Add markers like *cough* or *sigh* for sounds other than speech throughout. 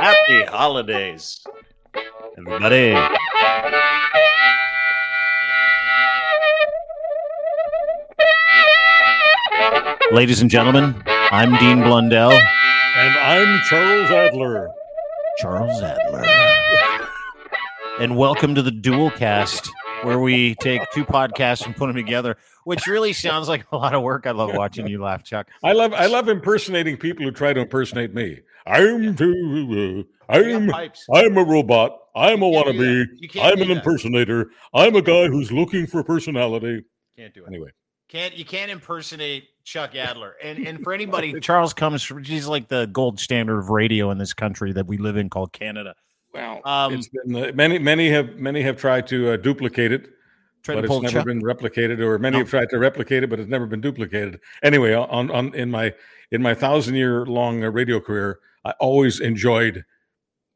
Happy holidays, everybody. Ladies and gentlemen, I'm Dean Blundell. And I'm Charles Adler. Charles Adler. and welcome to the Dual Cast, where we take two podcasts and put them together, which really sounds like a lot of work. I love watching you laugh, Chuck. I love I love impersonating people who try to impersonate me. I'm too, uh, I'm. I'm a robot. I'm a You can't do wannabe. that. You can't I'm an that. impersonator. I'm a guy who's looking for personality. Can't do it. Anyway, Can't you can't impersonate Chuck Adler. And and for *laughs* anybody, Charles comes from he's like the gold standard of radio in this country that we live in called Canada. Well, Um, it's been uh, many many have many have tried to uh, duplicate it, but it's never Chuck. been replicated, or many No. have tried to replicate it, but it's never been duplicated. Anyway, on on in my in my thousand year long uh, radio career, I always enjoyed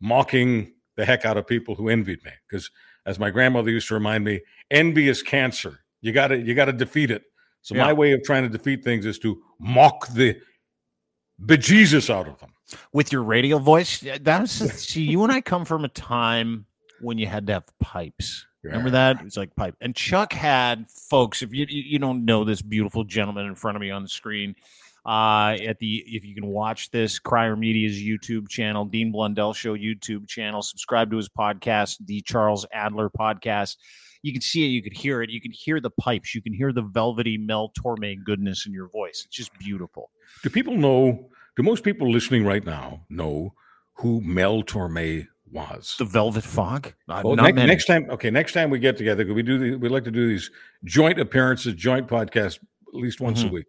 mocking the heck out of people who envied me because, as my grandmother used to remind me, envy is cancer. You got to you got to defeat it. So Yeah. my way of trying to defeat things is to mock the bejesus out of them. With your radio voice. That's see, you and I come from a time when you had to have pipes. Remember that? It's like pipe. And Chuck had folks. If you you you don't know this beautiful gentleman in front of me on the screen, uh, at the if you can watch this Crier Media's YouTube channel, Dean Blundell Show YouTube channel, subscribe to his podcast, the Charles Adler Podcast. You can see it, you can hear it, you can hear the pipes, you can hear the velvety Mel Torme goodness in your voice. It's just beautiful. Do people know? Do most people listening right now know who Mel Torme was? The Velvet Fog. Uh, Well, not next, many. next time, okay, next time we get together, we do the, we like to do these joint appearances, joint podcasts at least once Mhm. a week.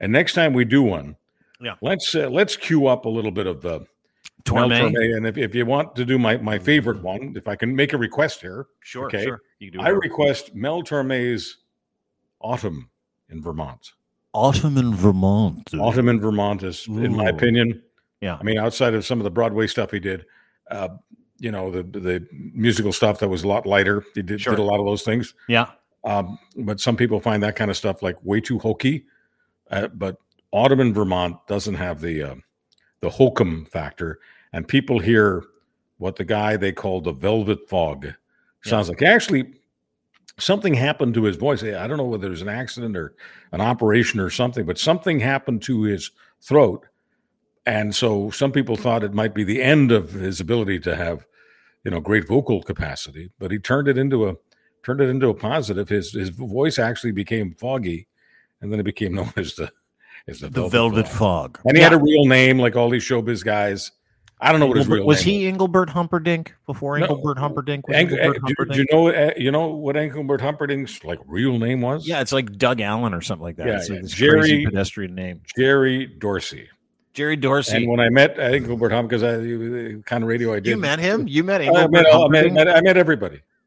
And next time we do one, Yeah. let's uh, let's cue up a little bit of the Torme. Torme. And if, if you want to do my my favorite one, if I can make a request here, Sure, Okay. sure. You can do I request Mel Torme's "Autumn in Vermont." Autumn in Vermont. Autumn in Vermont is, in my opinion, Yeah. I mean, outside of some of the Broadway stuff he did, uh, you know, the the musical stuff that was a lot lighter. He did, Sure. did a lot of those things. Yeah. Um, but some people find that kind of stuff like way too hokey. Uh, but Autumn in Vermont doesn't have the uh, the hokum factor, and people hear what the guy they call the Velvet Fog sounds like. Actually, something happened to his voice. I don't know whether it was an accident or an operation or something, but something happened to his throat, and so some people thought it might be the end of his ability to have, you know, great vocal capacity. But he turned it into a turned it into a positive. His his voice actually became foggy, and then it became *laughs* known as the as the, The Velvet Fog. And he Yeah. had a real name, like all these showbiz guys. I don't know what his real was name he Engelbert Humperdinck before No. Engelbert Humperdinck? Was Eng- Engelbert uh, do, do you know uh, you know what Engelbert Humperdinck's like real name was? yeah, it's like Doug Allen or something like that. Yeah, it's like yeah. this Jerry- crazy pedestrian name. Jerry Dorsey. Jerry Dorsey. And when I met Engelbert Humperdinck, because I the kind of radio I did, you met him? You met I Engelbert I met, Humperdinck? met- I met everybody. *laughs*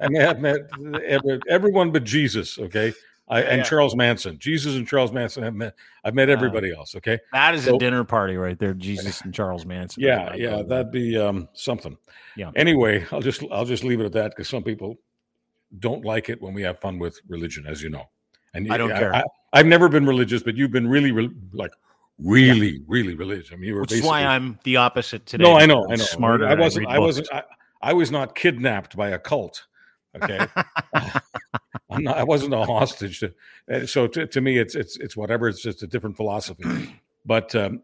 I met, I met everyone but Jesus. Okay, I, and Yeah. Charles Manson. Jesus and Charles Manson. I've met. I've met Wow. everybody else. Okay. That is So- a dinner party right there. Jesus and Charles Manson. Yeah, yeah, that'd be um, something. Yeah. Anyway, I'll just I'll just leave it at that because some people don't like it when we have fun with religion, as you know. And I don't care. I, have never been religious, but you've been really, re- like, really, really religious. I mean, you were Which is why I'm the opposite today. No, I know, I know. Smarter. I wasn't. read I, wasn't. I, I was not kidnapped by a cult. Okay, *laughs* *laughs* I'm not. I wasn't a hostage. To, so to, to me, it's it's it's whatever. It's just a different philosophy. But um,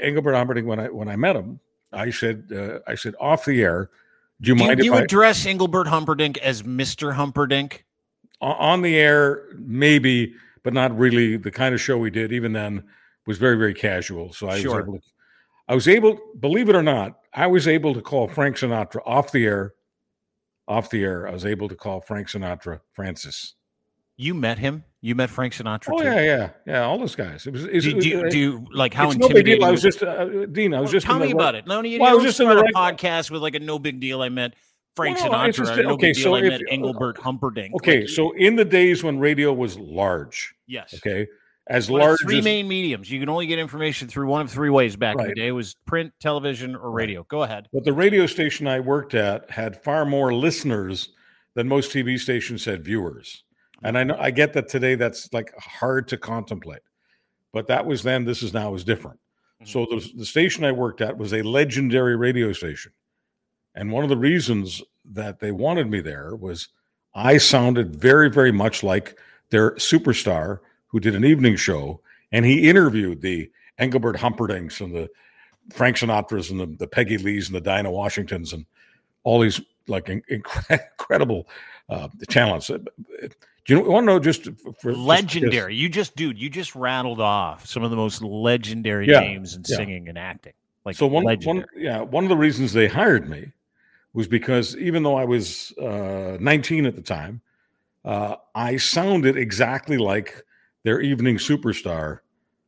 Engelbert Humperdinck, when I when I met him, I said uh, I said off the air. Do you mind you, if you I address Engelbert Humperdinck as Mr. Humperdinck? on- on the air maybe, but not really. The kind of show we did even then was very very casual. So I Sure. was able to. I was able, believe it or not, I was able to call Frank Sinatra off the air. Off the air, I was able to call Frank Sinatra Francis. You met him. You met Frank Sinatra. Oh too? yeah, yeah, yeah. All those guys. It was. It's, Do, do, you- do you like how it's no big intimidating? deal. I was just uh, Dean. I was Well, just tell me right- about it. No, you, Well, I was just in the a right- podcast with like a no big deal. I met Frank Well, Sinatra. no okay, big deal. so I if- met Engelbert Humperdinck. Okay, Like, so in the days when radio was large, yes, okay, as One large three as main mediums. You can only get information through one of three ways back in the day. It was print, television, or Right. radio. Go ahead. But the radio station I worked at had far more listeners than most TV stations had viewers. And I know I get that today that's like hard to contemplate. but that was then. This is now is different. Mm-hmm. So the, the station I worked at was a legendary radio station. And one of the reasons that they wanted me there was I sounded very, very much like their superstar who did an evening show. And he interviewed the Engelbert Humperdinck's and the Frank Sinatra's and the, the Peggy Lee's and the Dinah Washingtons and all these like *laughs* incredible uh, talents. Uh, do you want to know just for legendary? Just, you just, dude, you just rattled off some of the most legendary yeah, names in yeah. singing and acting. Like so, one, one, yeah, one of the reasons they hired me was because even though I was uh, 19 at the time, uh, I sounded exactly like their evening superstar,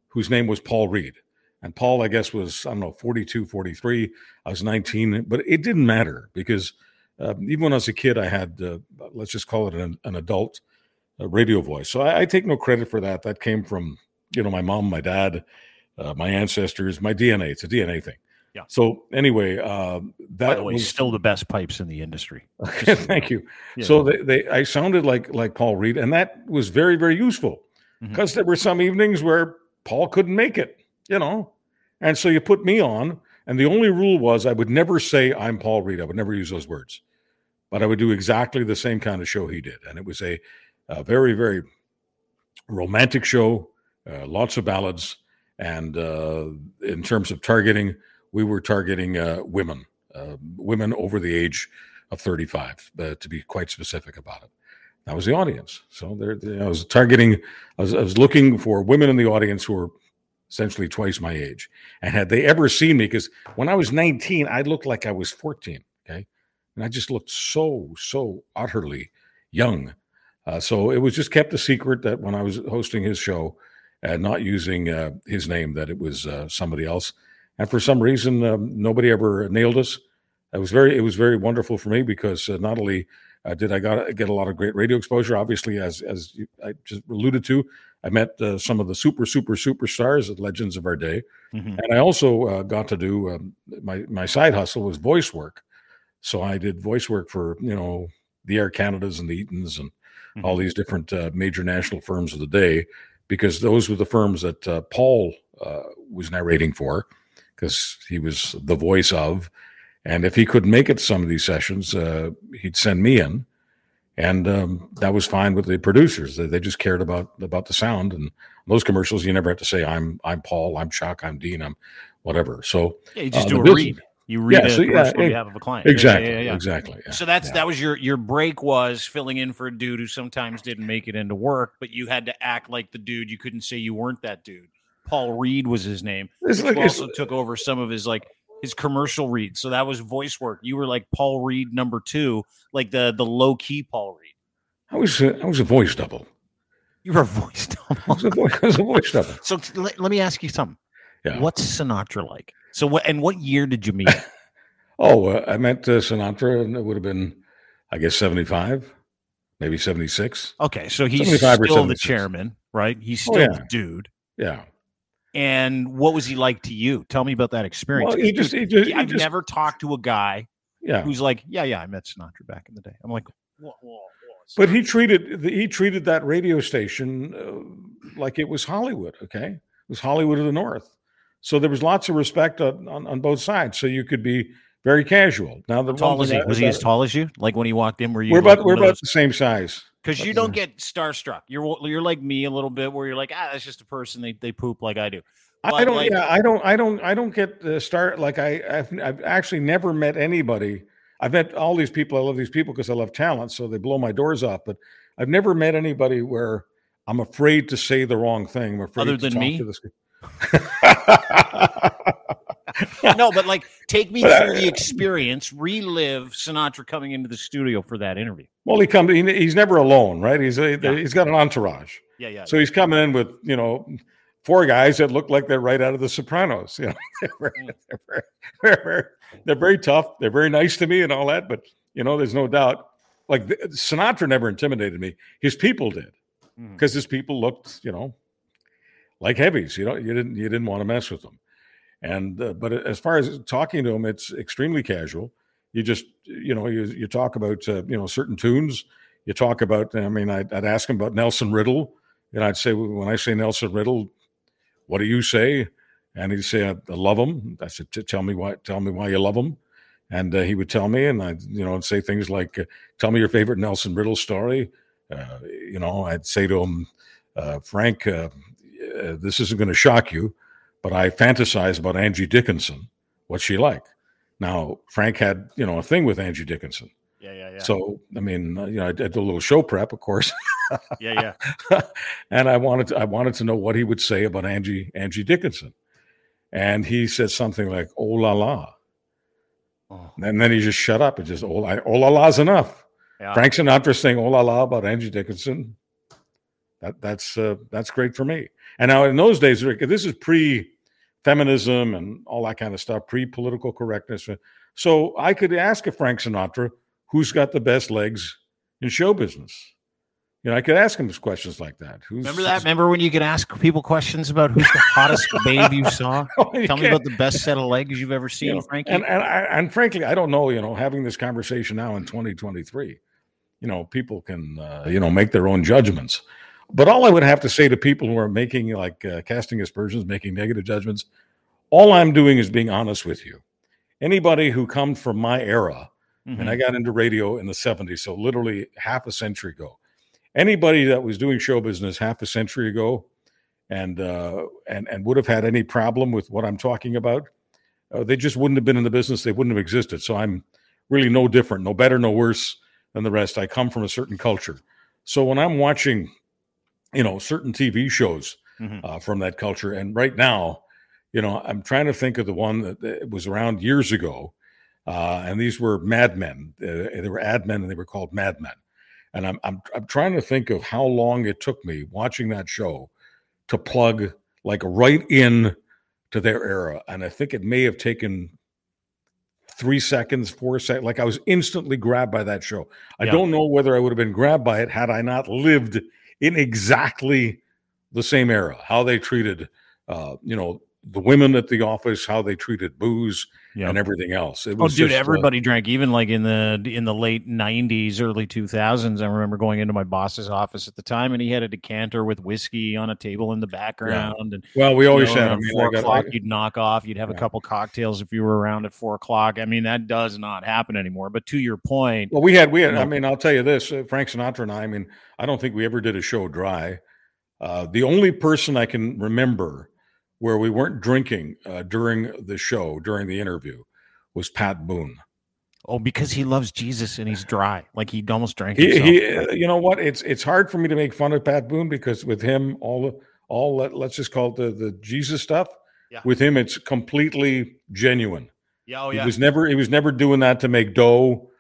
whose name was Paul Reed. And Paul, I guess, was, I don't know, 42, 43. I was 19, but it didn't matter because uh, even when I was a kid, I had, uh, let's just call it an, an adult uh, radio voice. So I, I, take no credit for that. That came from, you know, my mom, my dad, uh, my ancestors, my DNA. It's a DNA thing. Yeah. So anyway, uh, that way, was still the best pipes in the industry. *laughs* Okay, thank you. Yeah. So they, they, I sounded like like Paul Reed, and that was very very useful because mm-hmm. there were some evenings where Paul couldn't make it, you know, and so you put me on, and the only rule was I would never say I'm Paul Reed. I would never use those words, but I would do exactly the same kind of show he did, and it was a, a very very romantic show, uh, lots of ballads, and uh, in terms of targeting we were targeting uh, women, uh, women over the age of 35, uh, to be quite specific about it. That was the audience. So there, I was targeting, I was, I was looking for women in the audience who were essentially twice my age. And had they ever seen me, because when I was 19, I looked like I was 14. Okay. And I just looked so, so utterly young. Uh, so it was just kept a secret that when I was hosting his show and not using uh, his name, that it was uh, somebody else and for some reason um, nobody ever nailed us. It was very it was very wonderful for me because uh, not only uh, did I got get a lot of great radio exposure, obviously as as I just alluded to, I met uh, some of the super super superstars, the legends of our day, mm-hmm. and I also uh, got to do um, my my side hustle was voice work. So I did voice work for you know the Air Canadas and the Eatons and mm-hmm. all these different uh, major national firms of the day because those were the firms that uh, Paul was narrating for because he was the voice of. And if he couldn't make it to some of these sessions, uh, he'd send me in, and um, that was fine with the producers. They, they, just cared about about the sound. And those commercials, you never have to say, "I'm I'm Paul, I'm Chuck, I'm Dean, I'm whatever." So yeah, you just uh, do a business, read. You read yeah, a so, yeah, on behalf of a client. Exactly. Yeah, yeah, exactly. so that's that was your your break was filling in for a dude who sometimes didn't make it into work, but you had to act like the dude. You couldn't say you weren't that dude. Paul Reed was his name. Like, also took over some of his like his commercial reads. So that was voice work. You were like Paul Reed number two, like the the low key Paul Reed. I was a, I was a voice double. You were a voice double. I was a voice, was a voice double. *laughs* so let, let me ask you something. Yeah. What's Sinatra like? So what and what year did you meet? *laughs* oh, uh, I met uh, Sinatra, and it would have been, I guess, seventy five, maybe seventy six. Okay, so he's still the chairman, right? He's oh, still oh, yeah. the dude. Yeah. And what was he like to you? Tell me about that experience. Well, he just, he just, he I've just, never talked to a guy yeah. who's like, yeah, yeah, I met Sinatra back in the day. I'm like, whoa, whoa, whoa, but he treated he treated that radio station uh, like it was Hollywood. Okay, it was Hollywood of the North. So there was lots of respect on, on, on both sides. So you could be very casual. Now, the How tall was he? Was he as tall as you? Like when he walked in, were you? We're about we're about the same size because you don't get starstruck. You're you're like me a little bit, where you're like, ah, that's just a person. They they poop like I do. But I don't. Like, yeah, I don't. I don't. I don't get the start. Like I, I've, I've actually never met anybody. I've met all these people. I love these people because I love talent, so they blow my doors off. But I've never met anybody where I'm afraid to say the wrong thing. I'm afraid other than me. *laughs* *laughs* *laughs* no, but like, take me through the experience. Relive Sinatra coming into the studio for that interview. Well, he comes. He, he's never alone, right? He's a, yeah. he's got an entourage. Yeah, yeah. So he's coming in with you know four guys that look like they're right out of The Sopranos. *laughs* You know, they're very, mm. they're, very, they're, very, they're very tough. They're very nice to me and all that. But you know, there's no doubt. Like Sinatra never intimidated me. His people did, because mm. his people looked, you know, like heavies. You know, you didn't you didn't want to mess with them. And uh, but as far as talking to him, it's extremely casual. You just you know you you talk about uh, you know certain tunes. You talk about. I mean, I'd, I'd ask him about Nelson Riddle, and I'd say when I say Nelson Riddle, what do you say? And he'd say, I love him. I said, tell me why, tell me why you love him. And uh, he would tell me, and I'd, you know, would say things like, uh, tell me your favorite Nelson Riddle story. Uh, you know, I'd say to him, uh, Frank, uh, uh, this isn't going to shock you, but I fantasize about Angie Dickinson. What's she like? Now, Frank had, you know, a thing with Angie Dickinson. Yeah, yeah, yeah. So, I mean, you know, I did a little show prep, of course. *laughs* yeah, yeah. *laughs* and I wanted to, I wanted to know what he would say about Angie Angie Dickinson, and he said something like "Oh la la," oh. and then he just shut up and just "Oh, la, oh la la's enough." Yeah. Frank Sinatra saying "Oh la la" about Angie Dickinson. That that's uh, that's great for me. And now in those days, Rick, this is pre feminism and all that kind of stuff, pre political correctness. So I could ask a Frank Sinatra, who's got the best legs in show business? You know, I could ask him questions like that. Who's, Remember that? *laughs* Remember when you could ask people questions about who's the hottest *laughs* babe you saw? *laughs* oh, you Tell me about the best set of legs you've ever seen, you know, Frankie. And and, I, and frankly, I don't know. You know, having this conversation now in 2023, you know, people can uh, you know make their own judgments. But all I would have to say to people who are making like uh, casting aspersions, making negative judgments, all I'm doing is being honest with you. Anybody who comes from my era, mm-hmm. and I mm-hmm. got into radio in the 70s, so literally half a century ago. Anybody that was doing show business half a century ago and uh, and and would have had any problem with what I'm talking about, uh, they just wouldn't have been in the business. They wouldn't have existed. So I'm really no different, no better, no worse than the rest. I come from a certain culture. So when I'm watching you know certain TV shows mm-hmm. uh, from that culture. And right now, you know, I'm trying to think of the one that, was around years ago, uh, and these were Mad Men. Uh, they were ad men, and they were called Mad Men. And I'm, I'm I'm trying to think of how long it took me watching that show to plug like right in to their era, and I think it may have taken three seconds, four seconds. Like I was instantly grabbed by that show. I yeah. don't know whether I would have been grabbed by it had I not lived in exactly the same era. How they treated, uh, you know, the women at the office, how they treated booze yep. and everything else. It oh, was oh, dude, just, uh, everybody uh, drank. Even like in the in the late '90s, early 2000s. I remember going into my boss's office at the time, and he had a decanter with whiskey on a table in the background. Yeah. And well, we always know, had. I mean, four o'clock, you'd knock off. You'd have yeah. a couple cocktails if you were around at four o'clock. I mean, that does not happen anymore. But to your point, well, we had we had. I mean, I'll tell you this: uh, Frank Sinatra and I. I mean, I don't think we ever did a show dry. Uh, the only person I can remember where we weren't drinking uh, during the show, during the interview, was Pat Boone. Oh, because he loves Jesus and he's dry, like he almost drank. He, he uh, you know what? It's it's hard for me to make fun of Pat Boone because with him, all all let, us just call it the the Jesus stuff. Yeah. With him, it's completely genuine. Yeah, oh, yeah. He was never he was never doing that to make dough.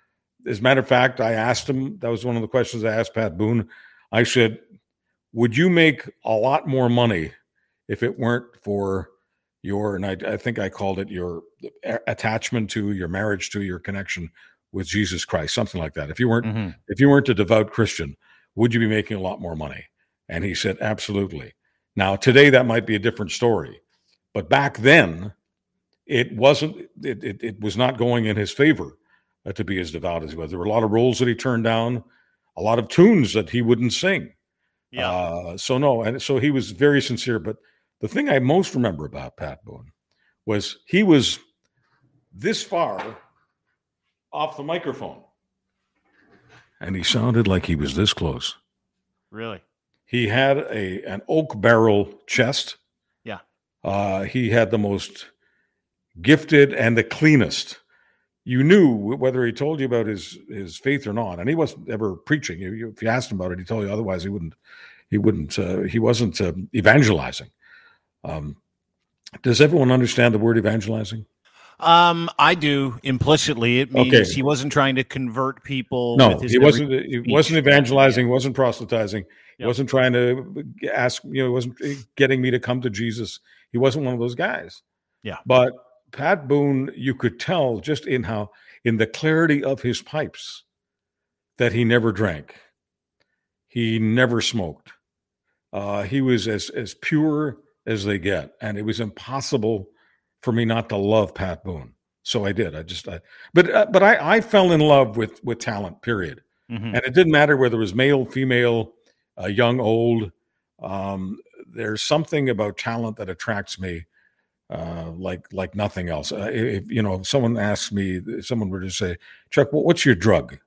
As a matter of fact, I asked him. That was one of the questions I asked Pat Boone. I said, "Would you make a lot more money if it weren't for your and I, I, think I called it your attachment to your marriage to your connection with Jesus Christ, something like that. If you weren't mm-hmm. if you weren't a devout Christian, would you be making a lot more money? And he said, absolutely. Now today that might be a different story, but back then it wasn't. It it, it was not going in his favor uh, to be as devout as he was. There were a lot of roles that he turned down, a lot of tunes that he wouldn't sing. Yeah. Uh, so no, and so he was very sincere, but the thing I most remember about Pat Boone was he was this far off the microphone. And he sounded like he was this close. Really? He had a an oak barrel chest. Yeah. Uh, he had the most gifted and the cleanest. You knew whether he told you about his his faith or not, and he wasn't ever preaching. If you asked him about it, he told you. Otherwise, he wouldn't. He wouldn't. Uh, he wasn't uh, evangelizing. Um, does everyone understand the word evangelizing? Um, I do implicitly. It means okay. he wasn't trying to convert people. No, he wasn't. He wasn't evangelizing. Yeah. wasn't proselytizing. He wasn't trying to ask. You know, he wasn't getting me to come to Jesus. He wasn't one of those guys. Yeah. But Pat Boone, you could tell just in how in the clarity of his pipes that he never drank. He never smoked. Uh, he was as as pure as they get. And it was impossible for me not to love Pat Boone. So I did. I just, I, but, uh, but I, I fell in love with, with talent, period. Mm-hmm. And it didn't matter whether it was male, female, uh, young, old. Um, there's something about talent that attracts me uh, like like nothing else. Uh, if you know, if someone asks me, if someone were to say, "Chuck, what's your drug?"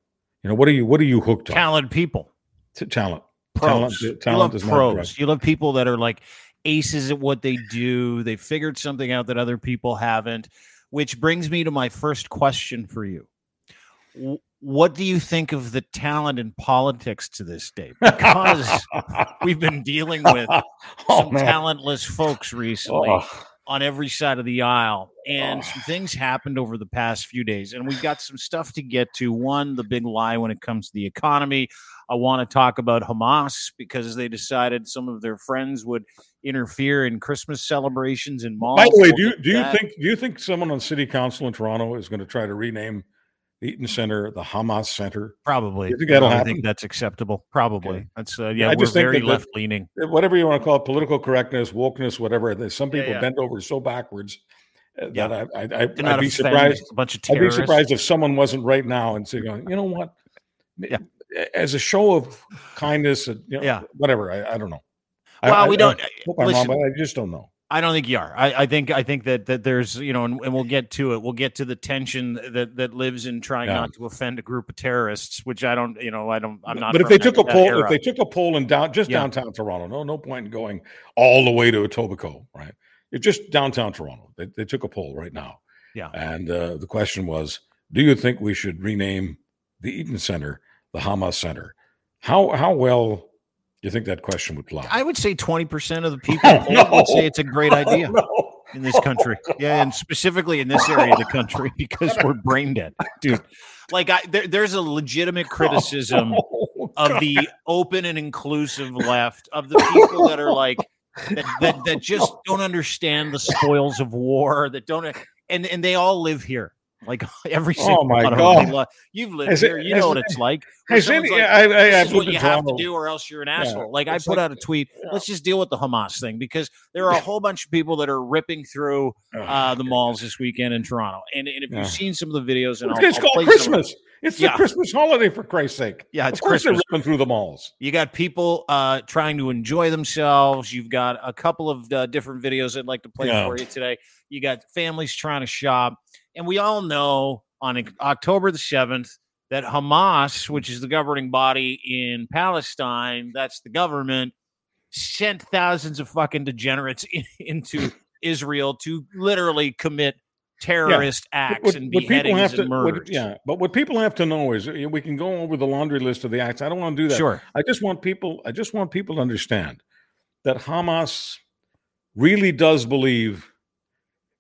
You know, what are you what are you hooked on? Talent people. T- talent. Pros. Talent, you love pros. You love people that are like aces at what they do. They figured something out that other people haven't. Which brings me to my first question for you. What do you think of the talent in politics to this day? Because *laughs* we've been dealing with oh, some man. talentless folks recently. Oh on every side of the aisle. And oh. some things happened over the past few days. And we've got some stuff to get to. One, the big lie when it comes to the economy. I want to talk about Hamas because they decided some of their friends would interfere in Christmas celebrations in malls. By the way, do you, do you think do you think someone on city council in Toronto is going to try to rename Eaton Center, the Hamas Center. Probably. That'll I think that's acceptable. Probably. Okay. That's uh, yeah. I just think very left leaning. Eh, whatever you want to call it, political correctness, wokeness, whatever. Some people yeah, yeah. bend over so backwards eh, yeah. that I, I, I would be surprised. A bunch of terrorists. I'd be surprised if someone wasn't right now and saying, you know what, yeah. Eh, as a show of kindness, you know, yeah, whatever. I, I don't know. Well, we don't. I, listen, wrong, I just don't know. I don't think you are. I, I, think I think that that there's you know, and, and, we'll get to it. We'll get to the tension that that lives in trying yeah. not to offend a group of terrorists, which I don't, you know, I don't. I'm not. But if they took a poll, if they took a poll in down just yeah. downtown Toronto, no, no point in going all the way to Etobicoke, right? It's just downtown Toronto. They, they took a poll right now. Yeah. And uh, the question was, do you think we should rename the Eaton Center the Hamas Center? How how well you think that question would fly? I would say 20% of the *laughs* people oh, no. would say it's a great idea. Oh, no. In this country, yeah, and specifically in this area of the country *laughs* because we're brain dead, dude. Like, I, there, there's a legitimate *laughs* oh, criticism oh, of the open and inclusive left, of the people that are like that, that, that just don't understand the spoils of war, that don't, and and they all live here. Like *laughs* every oh single oh my god, you've lived has here, it, you know what it's like. Has any, like, I, I, this is what you have to do, or else you're an asshole. Yeah, like I put like, out a tweet. Yeah. Let's just deal with the Hamas thing because there are a whole bunch of people that are ripping through oh, uh, the malls this weekend in Toronto. And, and if you've seen some of the videos, and it's I'll, called Christmas. It's the Christmas holiday for Christ's sake. Yeah, it's of course Christmas. They're ripping through the malls. You got people uh, trying to enjoy themselves. You've got a couple of uh, different videos I'd like to play for you today. You got families trying to shop, and we all know on October the 7th that Hamas, which is the governing body in Palestine, that's the government, sent thousands of fucking degenerates in, into Israel to literally commit terrorist yeah. acts what, and beheadings and murders. What, yeah, but what people have to know is eh, we can go over the laundry list of the acts. I don't want to do that. Sure. I just want people. I just want people to understand that Hamas really does believe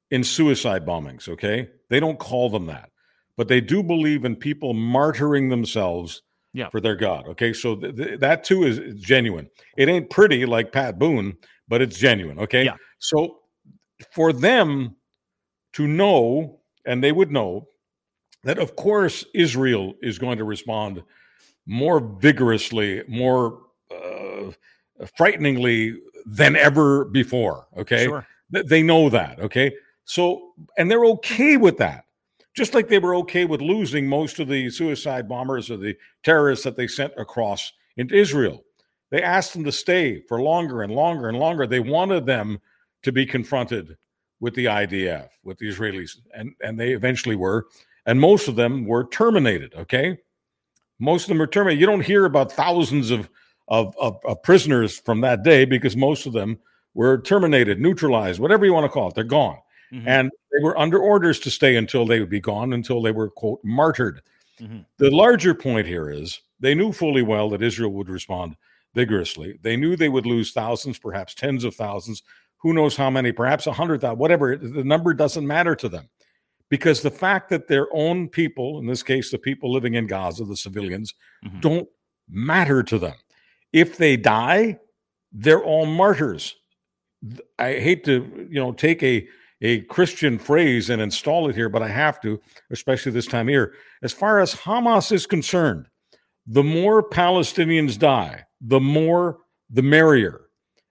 in suicide bombings. Okay, they don't call them that but they do believe in people martyring themselves yeah. for their God. Okay, so th- th- that too is genuine. It ain't pretty like Pat Boone, but it's genuine. Okay, yeah. so for them to know, and they would know that, of course, Israel is going to respond more vigorously, more uh, frighteningly than ever before. Okay, sure. they know that. Okay, so and they're okay with that just like they were okay with losing most of the suicide bombers or the terrorists that they sent across into Israel. They asked them to stay for longer and longer and longer. They wanted them to be confronted with the IDF, with the Israelis, and, and they eventually were. And most of them were terminated, okay? Most of them were terminated. You don't hear about thousands of, of, of, of prisoners from that day because most of them were terminated, neutralized, whatever you want to call it. They're gone. Mm-hmm. And they were under orders to stay until they would be gone, until they were, quote, martyred. Mm-hmm. The larger point here is they knew fully well that Israel would respond vigorously. They knew they would lose thousands, perhaps tens of thousands, who knows how many, perhaps a hundred thousand, whatever. The number doesn't matter to them because the fact that their own people, in this case, the people living in Gaza, the civilians, mm-hmm. don't matter to them. If they die, they're all martyrs. I hate to, you know, take a a Christian phrase and install it here, but I have to, especially this time of year. As far as Hamas is concerned, the more Palestinians die, the more the merrier.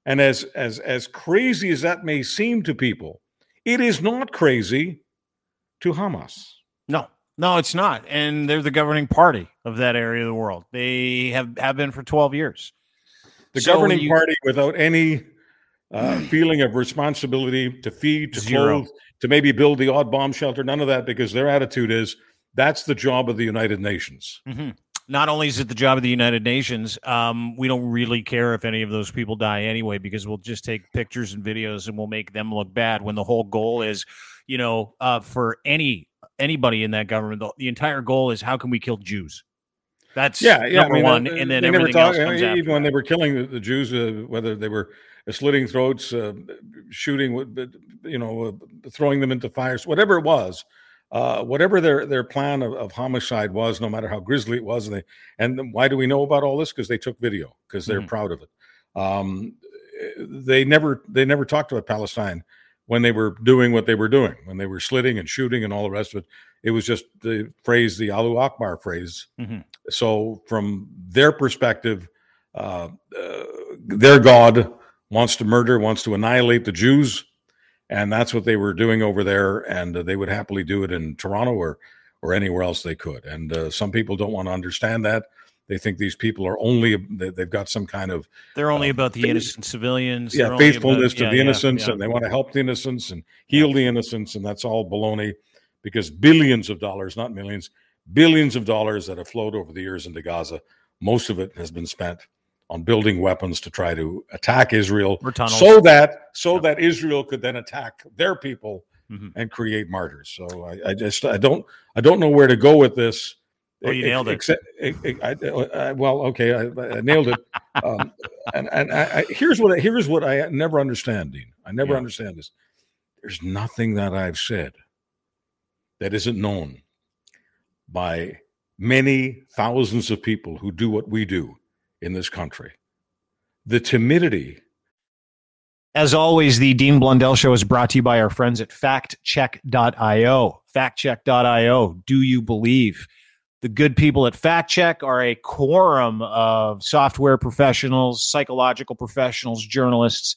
And as as as crazy as that may seem to people, it is not crazy to Hamas. No, no, it's not. And they're the governing party of that area of the world. They have, have been for 12 years. The so governing you, party without any uh, feeling of responsibility to feed, to Zero. clothe, to maybe build the odd bomb shelter. None of that because their attitude is that's the job of the United Nations. hmm Not only is it the job of the United Nations, um, we don't really care if any of those people die anyway, because we'll just take pictures and videos and we'll make them look bad. When the whole goal is, you know, uh, for any anybody in that government, the, the entire goal is how can we kill Jews? That's Yeah, yeah. number I mean, one, uh, and then everything else talk- comes uh, after. Even when they were killing the, the Jews, uh, whether they were slitting throats, uh, shooting, with- uh, you know, uh, throwing them into fires, whatever it was, uh, whatever their their plan of, of homicide was, no matter how grisly it was, and they and why do we know about all this? Because they took video, because they're Mhm. proud of it. Um, they never they never talked about Palestine when they were doing what they were doing, when they were slitting and shooting and all the rest of it. It was just the phrase, the Allahu Akbar phrase. Mhm. So, from their perspective, uh, uh, their God wants to murder, wants to annihilate the Jews, and that's what they were doing over there. And uh, they would happily do it in Toronto or or anywhere else they could. And uh, some people don't want to understand that. They think these people are only they- they've got some kind of They're only uh, about the faith- innocent civilians. They're yeah faithfulness about- to yeah, the yeah, innocents, yeah. and they want to help the innocents and heal the innocents, and that's all baloney. Because billions of dollars, not millions, billions of dollars that have flowed over the years into Gaza, most of it has been spent on building weapons to try to attack Israel, so that so Yeah. that Israel could then attack their people Mhm. and create martyrs. So I, I just I don't I don't know where to go with this. Oh, you nailed it. Except, I, I, I, well, okay, I, I nailed it. *laughs* Um, and and here's what I, here's what I never understand, Dean. I never Yeah. understand this. There's nothing that I've said that isn't known by many thousands of people who do what we do in this country. The timidity As always, the Dean Blundell Show is brought to you by our friends at faktchek.io. Faktchek.io. Do you believe? The good people at Faktchek are a quorum of software professionals, psychological professionals, journalists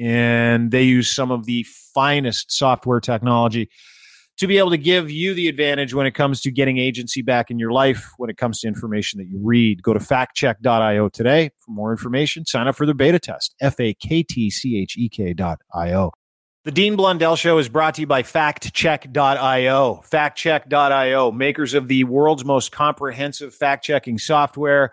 and they use some of the finest software technology to be able to give you the advantage when it comes to getting agency back in your life when it comes to information that you read. Go to faktchek.io today for more information. Sign up for their beta test. F A K T C H E K dot I-O. The Dean Blundell Show is brought to you by faktchek.io. Faktchek.io, makers of the world's most comprehensive fact checking software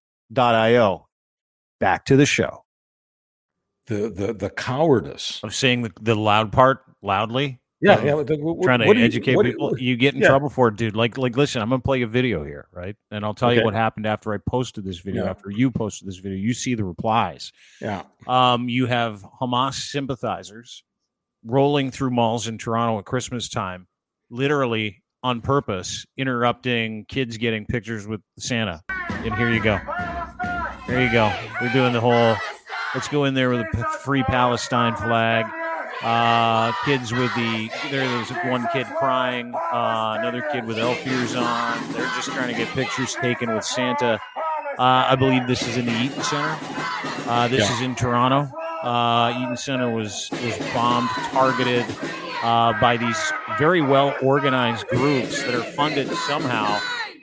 io. Back to the show. the the the cowardice. I'm saying the, the loud part loudly. Yeah, Um, yeah. but the- what- trying to what do you- educate what people. you- You, get in yeah. trouble for it, dude. Like, like, listen, I'm gonna play a video here, right? And I'll tell you what happened after I posted this video. Yeah. After you posted this video, you see the replies. yeah, Um, you have Hamas sympathizers rolling through malls in Toronto at Christmas time, literally on purpose, interrupting kids getting pictures with Santa. And here you go. There you go. We're doing the whole. Let's go in there with a free Palestine flag. Uh, kids with the there was one kid crying, uh, another kid with elf ears on. They're just trying to get pictures taken with Santa. Uh, I believe this is in the Eaton Center. Uh, this Yeah. is in Toronto. Uh, Eaton Center was was bombed, targeted. uh, by these very well organized groups that are funded somehow.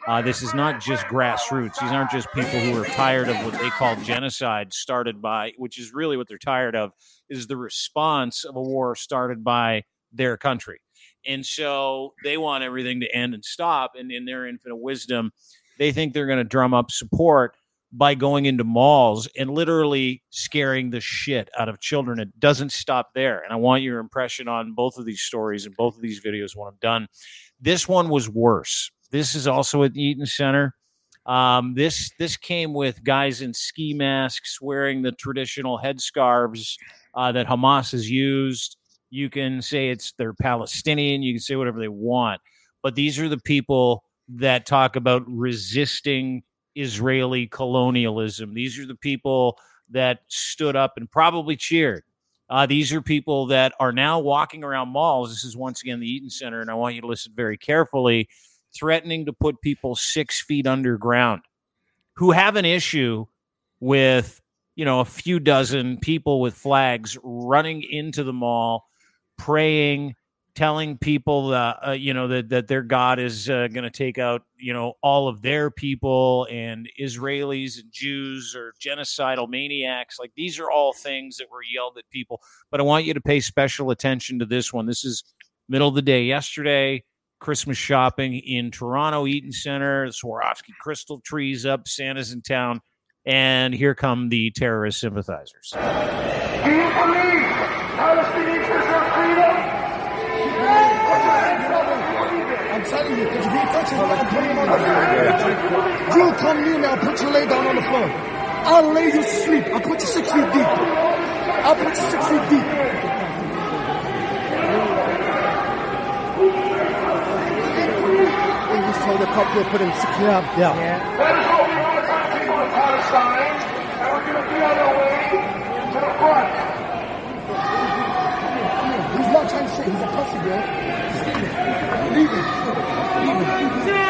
Uh, this is not just grassroots. These aren't just people who are tired of what they call genocide started by, which is really what they're tired of, is the response of a war started by their country. And so they want everything to end and stop. And in their infinite wisdom, they think they're going to drum up support by going into malls and literally scaring the shit out of children. It doesn't stop there. And I want your impression on both of these stories and both of these videos when I'm done. This one was worse. This is also at the Eaton Center. Um, this this came with guys in ski masks wearing the traditional headscarves uh, that Hamas has used. You can say it's they're Palestinian. You can say whatever they want, but these are the people that talk about resisting Israeli colonialism. These are the people that stood up and probably cheered. Uh, these are people that are now walking around malls. This is once again the Eaton Center, and I want you to listen very carefully, threatening to put people six feet underground who have an issue with, you know, a few dozen people with flags running into the mall, praying, telling people uh, uh, you know that that their god is uh, going to take out you know all of their people and Israelis and Jews or genocidal maniacs. Like these are all things that were yelled at people. But I want you to pay special attention to this one. This is middle of the day yesterday Christmas shopping in Toronto Eaton Center Swarovski crystal trees up Santa's in town and here come the terrorist sympathizers Do you believe Palestinians deserve freedom? I'm telling you, because if he touches me, I'm putting him on the floor. You come near me, I'll put you lay down on the floor. I'll lay you to sleep. I'll put you six feet deep. I'll put you six feet deep. He just told the cop to put him six feet up. Yeah. That is what we want to tell people in Palestine, and we're going to be on our way to the front. He's not trying to say he's a pussy, bro. Leave him. Leave him. Leave him.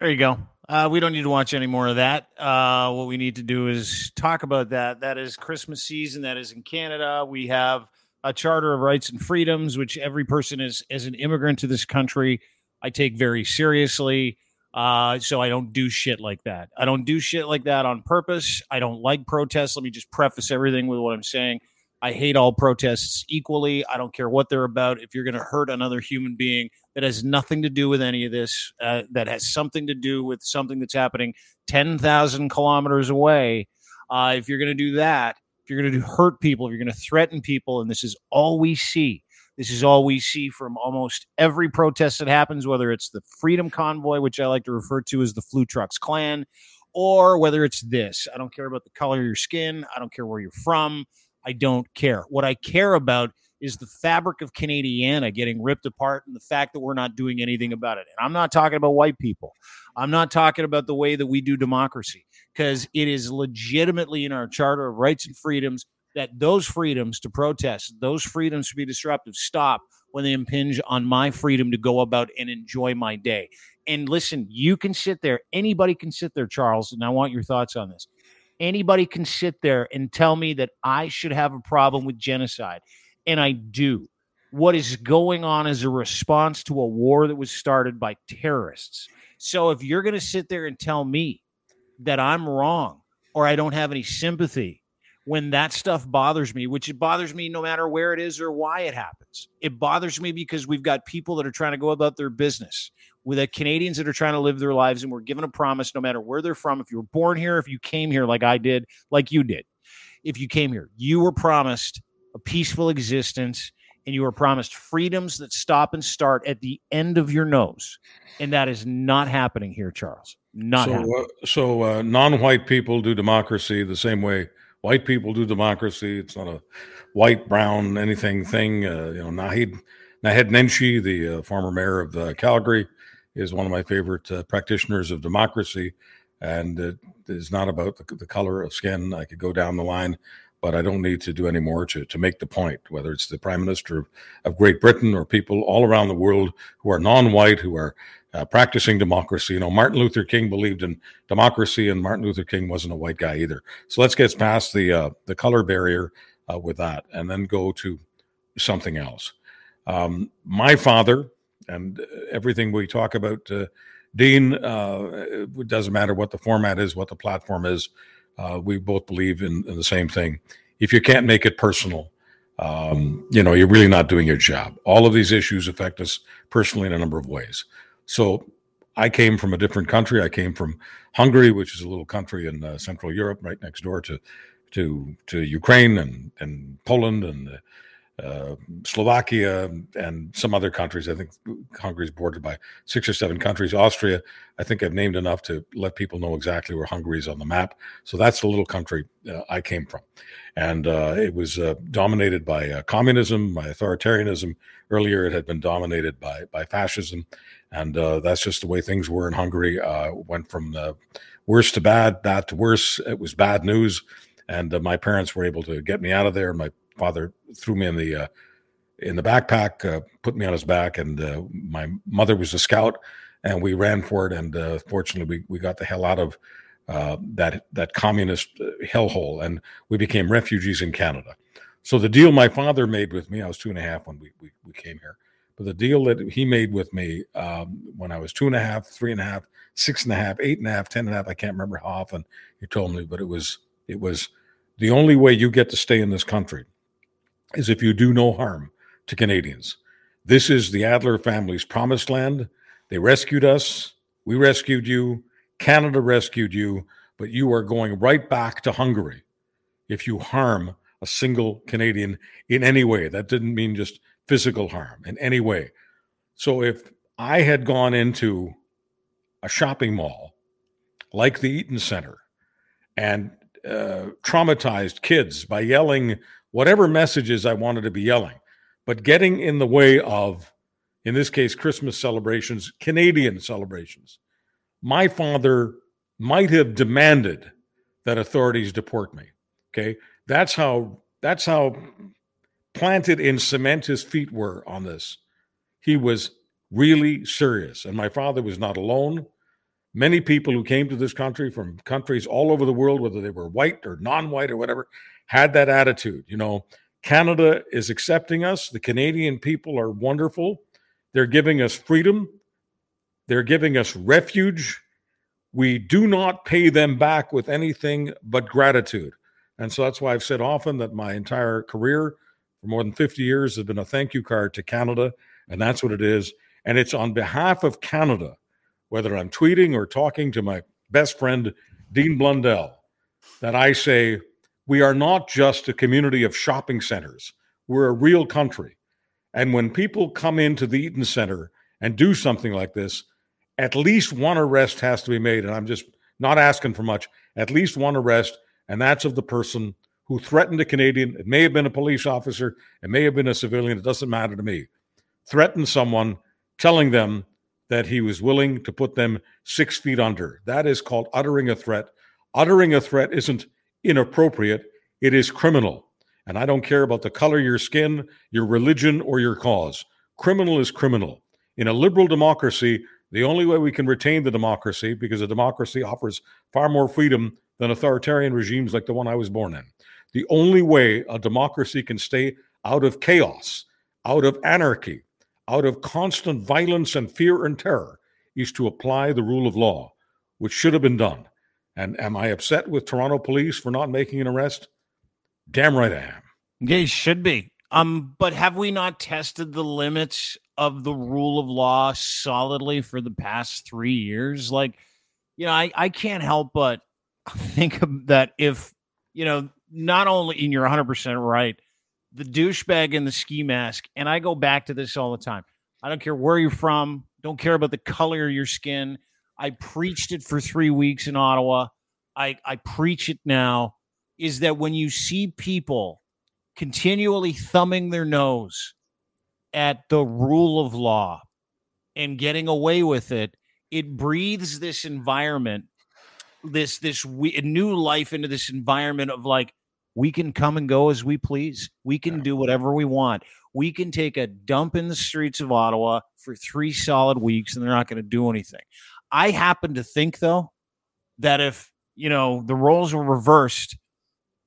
There you go. Uh, we don't need to watch any more of that. Uh, what we need to do is talk about that. That is Christmas season. That is in Canada. We have a Charter of Rights and Freedoms, which every person is, as an immigrant to this country, I take very seriously. Uh, so I don't do shit like that. I don't do shit like that on purpose. I don't like protests. Let me just preface everything with what I'm saying. I hate all protests equally. I don't care what they're about. If you're going to hurt another human being that has nothing to do with any of this, uh, that has something to do with something that's happening 10,000 kilometers away, uh, if you're going to do that, if you're going to hurt people, if you're going to threaten people, and this is all we see. This is all we see from almost every protest that happens, whether it's the Freedom Convoy, which I like to refer to as the Flu Trucks Clan, or whether it's this. I don't care about the color of your skin. I don't care where you're from. I don't care. What I care about is the fabric of Canadiana getting ripped apart and the fact that we're not doing anything about it. And I'm not talking about white people. I'm not talking about the way that we do democracy because it is legitimately in our Charter of Rights and Freedoms that those freedoms to protest, those freedoms to be disruptive, stop when they impinge on my freedom to go about and enjoy my day. And listen, you can sit there, anybody can sit there, Charles, and I want your thoughts on this. Anybody can sit there and tell me that I should have a problem with genocide, and I do. What is going on is a response to a war that was started by terrorists. So if you're going to sit there and tell me that I'm wrong or I don't have any sympathy when that stuff bothers me, which it bothers me no matter where it is or why it happens. It bothers me because we've got people that are trying to go about their business. With the Canadians that are trying to live their lives, and we're given a promise no matter where they're from. If you were born here, if you came here like I did, like you did, if you came here, you were promised a peaceful existence and you are promised freedoms that stop and start at the end of your nose. And that is not happening here, Charles. Not so, happening. uh, so uh, non-white people do democracy the same way white people do democracy. It's not a white, brown, anything thing. Uh, you know, Naheed Naheed Nenshi, the uh, former mayor of uh, Calgary, is one of my favorite uh, practitioners of democracy, and it is not about the, the color of skin. I could go down the line, but I don't need to do any more to, to make the point, whether it's the Prime Minister of, of Great Britain or people all around the world who are non white, who are uh, practicing democracy. You know, Martin Luther King believed in democracy, and Martin Luther King wasn't a white guy either. So let's get past the uh, the color barrier uh, with that, and then go to something else. Um, my father and everything we talk about, uh, Dean. Uh, it doesn't matter what the format is, what the platform is. Uh, we both believe in, in, the same thing. If you can't make it personal, um, you know, you're really not doing your job. All of these issues affect us personally in a number of ways. So I came from a different country. I came from Hungary, which is a little country in uh, Central Europe, right next door to to to Ukraine and and Poland and uh, Slovakia and some other countries. I think Hungary is bordered by six or seven countries. Austria, I think I've named enough to let people know exactly where Hungary is on the map. So that's the little country uh, I came from. And uh, it was uh, dominated by uh, communism, by authoritarianism. Earlier, it had been dominated by, by fascism. And uh, that's just the way things were in Hungary. went from worse to bad, bad to worse. It was bad news. And my parents were able to get me out of there. My father threw me in the uh, in the backpack, uh, put me on his back, and uh, my mother was a scout, and we ran for it. And uh, fortunately, we, we got the hell out of uh, that that communist uh, hellhole, and we became refugees in Canada. So the deal my father made with me, I was two and a half when we we, we came here, but the deal that he made with me um, when I was two and a half, three and a half, six and a half, eight and a half, ten and a half, I can't remember how often he told me, but it was it was the only way you get to stay in this country is if you do no harm to Canadians. This is the Adler family's promised land. They rescued us. We rescued you. Canada rescued you. But you are going right back to Hungary if you harm a single Canadian in any way. That didn't mean just physical harm in any way. So if I had gone into a shopping mall like the Eaton Center and uh, traumatized kids by yelling whatever messages I wanted to be yelling, but getting in the way of, in this case, Christmas celebrations, Canadian celebrations. My father might have demanded that authorities deport me. Okay. That's how, that's how planted in cement his feet were on this. He was really serious. And my father was not alone. Many people who came to this country from countries all over the world, whether they were white or non white or whatever, had that attitude. You know, Canada is accepting us. The Canadian people are wonderful. They're giving us freedom. They're giving us refuge. We do not pay them back with anything but gratitude. And so that's why I've said often that my entire career for more than 50 years has been a thank you card to Canada. And that's what it is. And it's on behalf of Canada, whether I'm tweeting or talking to my best friend, Dean Blundell, that I say, we are not just a community of shopping centers. We're a real country. And when people come into the Eaton Center and do something like this, at least one arrest has to be made. And I'm just not asking for much, at least one arrest. And that's of the person who threatened a Canadian. It may have been a police officer, it may have been a civilian. It doesn't matter to me. Threatened someone, telling them that he was willing to put them six feet under. That is called uttering a threat. Uttering a threat isn't inappropriate, it is criminal. And I don't care about the color of your skin, your religion, or your cause. Criminal is criminal. In a liberal democracy, the only way we can retain the democracy, because a democracy offers far more freedom than authoritarian regimes like the one I was born in. The only way a democracy can stay out of chaos, out of anarchy, out of constant violence and fear and terror is to apply the rule of law, which should have been done. And am I upset with Toronto police for not making an arrest? Damn right I am. Yeah, you should be. Um, but have we not tested the limits of the rule of law solidly for the past three years? Like, you know, I, I can't help but *laughs* think that if, you know, not only, and you're 100% right, the douchebag in the ski mask, and I go back to this all the time. I don't care where you're from, don't care about the color of your skin. I preached it for three weeks in Ottawa. I, I preach it now is that when you see people continually thumbing their nose at the rule of law and getting away with it, it breathes this environment, this this we, new life into this environment of like We can come and go as we please. We can do whatever we want. We can take a dump in the streets of Ottawa for three solid weeks and they're not going to do anything. I happen to think, though, that if, you know, the roles were reversed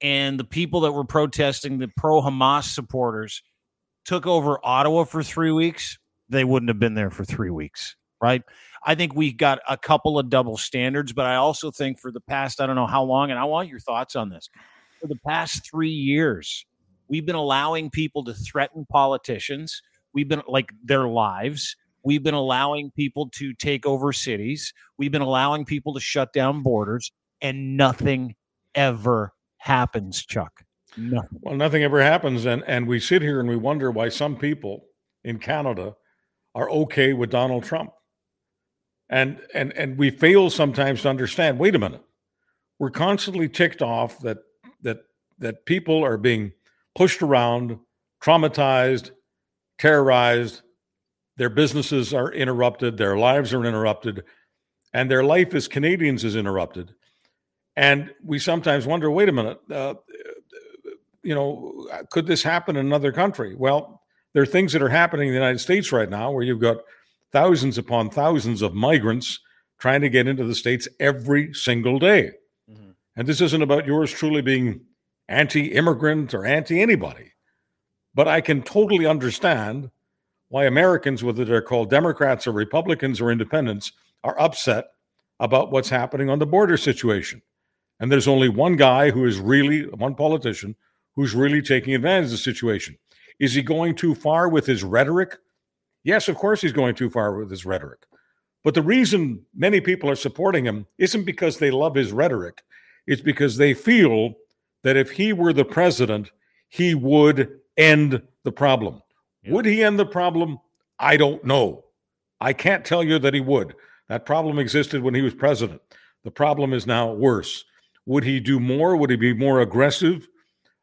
and the people that were protesting, the pro Hamas supporters, took over Ottawa for three weeks, they wouldn't have been there for three weeks, right? I think we got a couple of double standards, but I also think for the past, I don't know how long, and I want your thoughts on this. For the past three years, we've been allowing people to threaten politicians. We've been like their lives. We've been allowing people to take over cities. We've been allowing people to shut down borders, and nothing ever happens, Chuck. Nothing. Well, nothing ever happens, and and we sit here and we wonder why some people in Canada are okay with Donald Trump, and and and we fail sometimes to understand. Wait a minute, we're constantly ticked off that that that people are being pushed around, traumatized, terrorized. Their businesses are interrupted, their lives are interrupted, and their life as Canadians is interrupted. And we sometimes wonder, wait a minute, uh, you know, could this happen in another country? Well, there are things that are happening in the United States right now where you've got thousands upon thousands of migrants trying to get into the States every single day. Mm-hmm. And this isn't about yours truly being anti immigrant or anti anybody. But I can totally understand why Americans, whether they're called Democrats or Republicans or independents, are upset about what's happening on the border situation. And there's only one guy who is really, one politician, who's really taking advantage of the situation. Is he going too far with his rhetoric? Yes, of course he's going too far with his rhetoric. But the reason many people are supporting him isn't because they love his rhetoric, it's because they feel that if he were the president, he would end the problem. Would he end the problem? I don't know. I can't tell you that he would. That problem existed when he was president. The problem is now worse. Would he do more? Would he be more aggressive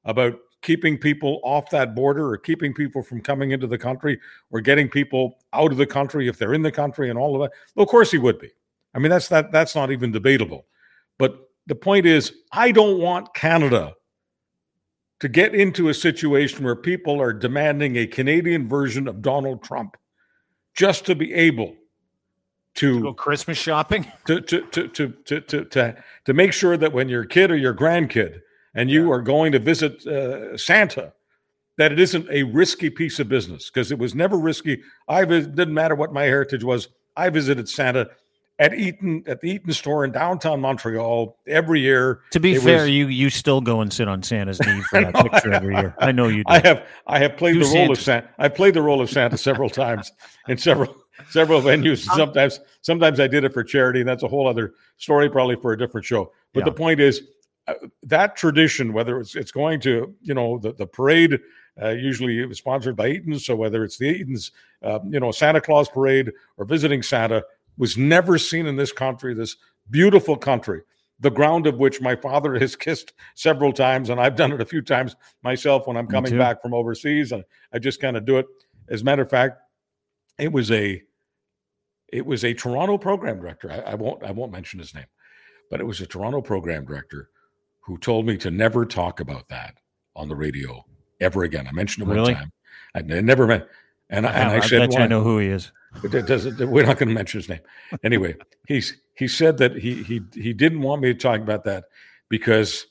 about keeping people off that border or keeping people from coming into the country or getting people out of the country if they're in the country and all of that? Well, of course he would be. I mean, that's that that's not even debatable. But the point is, I don't want Canada to get into a situation where people are demanding a Canadian version of Donald Trump just to be able to, to go Christmas shopping *laughs* to to, to to to to to to make sure that when your kid or your grandkid and you yeah. are going to visit uh, Santa, that it isn't a risky piece of business because it was never risky. I didn't matter what my heritage was. I visited Santa at Eaton at the Eaton store in downtown Montreal every year. To be fair, was, you you still go and sit on Santa's knee for *laughs* that know, picture every year. I know you. *laughs* Do. I have I have played the role of Santa. I've played the role of Santa several times in several several venues. Sometimes sometimes I did it for charity, and that's a whole other story, probably for a different show. But yeah. the point is uh, that tradition, whether it's it's going to you know the the parade. Uh, usually sponsored by Eaton's, so whether it's the Eaton's, uh, you know, Santa Claus parade or visiting Santa, was never seen in this country, this beautiful country, the ground of which my father has kissed several times, and I've done it a few times myself when I'm coming back from overseas, and I just kind of do it. As a matter of fact, it was a it was a Toronto program director. I, I won't I won't mention his name, but it was a Toronto program director who told me to never talk about that on the radio ever again. I mentioned it really? one time. I never meant, and, I, and I, I said, I know who he is. It doesn't. We're not going to mention his name. Anyway, he's he said that he he he didn't want me to talk about that because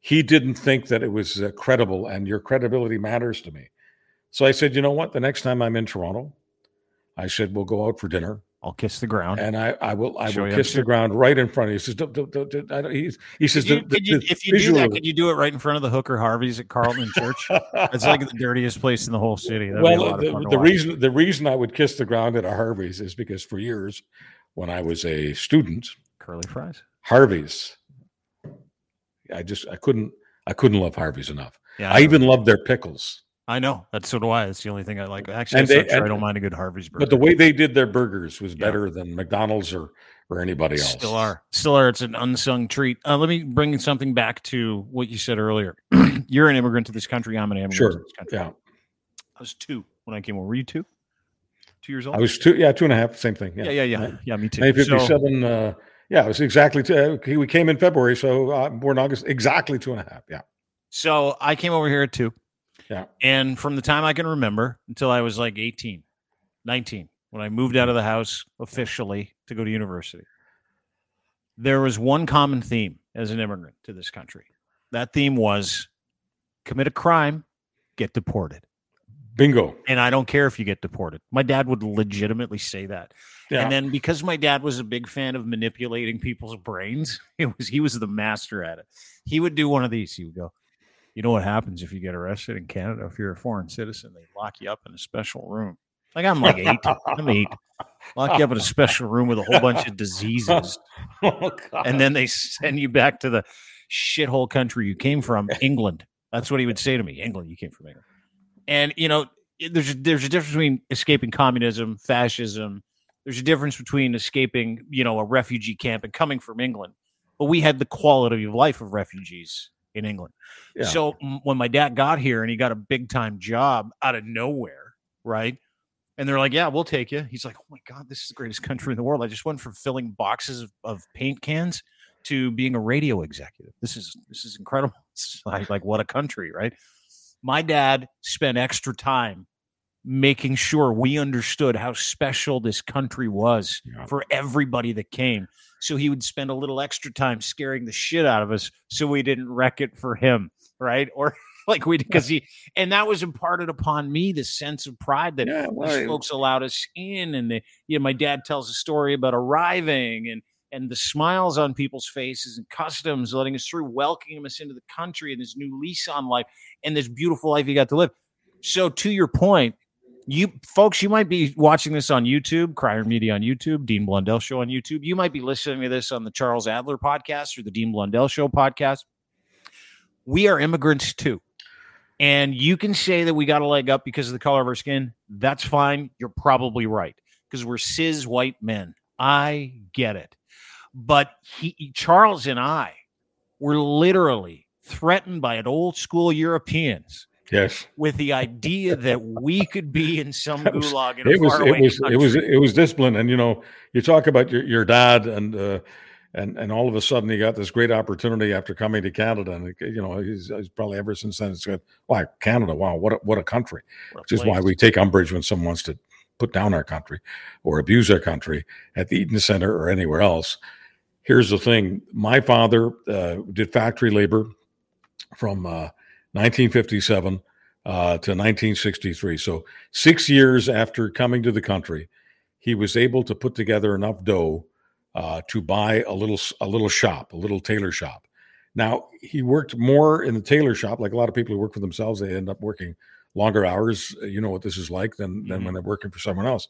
he didn't think that it was uh, credible, and your credibility matters to me. So I said, you know what? The next time I'm in Toronto, I said we'll go out for dinner I'll kiss the ground, and I, I will, I will kiss the ground right in front of you. He says, don't, don't, don't, I he, he says, you, the, you, the if you do that, could you do it right in front of the Hooker Harveys at Carlton Church? It's like the dirtiest place in the whole city. That'd well, the, the reason the reason I would kiss the ground at a Harvey's is because for years, when I was a student, curly fries, Harvey's, I just I couldn't I couldn't love Harvey's enough. Yeah, I, I even loved their pickles. I know that's so do I. It's the only thing I like. Actually, they, sure I don't mind a good Harvey's burger. But the way they did their burgers was better than McDonald's or or anybody else. Still are, still are. It's an unsung treat. Uh, let me bring something back to what you said earlier. *clears throat* You're an immigrant to this country. I'm an immigrant sure. to this country. Yeah, I was two when I came over. Were you two? Two years old. I was two. Yeah, two and a half. Same thing. Yeah, yeah, yeah, yeah. yeah me too. Fifty-seven. So, uh, yeah, it was exactly. Two, uh, we came in February, so uh, born August. Exactly two and a half. Yeah. So I came over here at two. Yeah. And from the time I can remember until I was like 18, 19, when I moved out of the house officially to go to university, there was one common theme as an immigrant to this country. That theme was commit a crime, get deported. Bingo. And I don't care if you get deported. My dad would legitimately say that. Yeah. And then because my dad was a big fan of manipulating people's brains, *laughs* it was he was the master at it. He would do one of these. He would go, "You know what happens if you get arrested in Canada? If you're a foreign citizen, they lock you up in a special room. Like I'm like eight. I'm eight. Lock you up in a special room with a whole bunch of diseases, *laughs* oh, God. and then they send you back to the shithole country you came from, England. That's what he would say to me. England, you came from England. And you know, there's a, there's a difference between escaping communism, fascism. There's a difference between escaping, you know, a refugee camp and coming from England. But we had the quality of life of refugees in England. Yeah. So when my dad got here and he got a big time job out of nowhere, right? And they're like, "Yeah, we'll take you." He's like, "Oh my god, this is the greatest *laughs* country in the world. I just went from filling boxes of, of paint cans to being a radio executive. This is this is incredible. *laughs* It's like, like what a country, right?" My dad spent extra time making sure we understood how special this country was Yeah. for everybody that came. So he would spend a little extra time scaring the shit out of us so we didn't wreck it for him, right? Or *laughs* like we because he and that was imparted upon me the sense of pride that Yeah, these folks allowed us in and the you know my dad tells a story about arriving and and the smiles on people's faces and customs letting us through welcoming us into the country and this new lease on life and this beautiful life you got to live so to your point you folks you might be watching this on youtube crier media on youtube dean blundell show on youtube you might be listening to this on the charles adler podcast or the dean blundell show podcast we are immigrants too and you can say that we got a leg up because of the color of our skin. That's fine. You're probably right because we're cis white men. I get it. But he, Charles and I were literally threatened by an old school Europeans yes. with the idea that we could be in some was- gulag in a It was it was it was it was discipline, and you know, you talk about your, your dad and uh, and and all of a sudden he got this great opportunity after coming to Canada, and you know, he's, he's probably ever since then it's said, "Why Canada? Wow, what a, what a country!" What Which is why we take umbrage when someone wants to put down our country or abuse our country at the Eaton Center or anywhere else. Here's the thing: my father uh, did factory labor from uh, 1957 uh, to 1963. So six years after coming to the country, he was able to put together enough dough uh, to buy a little a little shop, a little tailor shop. Now he worked more in the tailor shop, like a lot of people who work for themselves. They end up working longer hours. You know what this is like than than when they're working for someone else.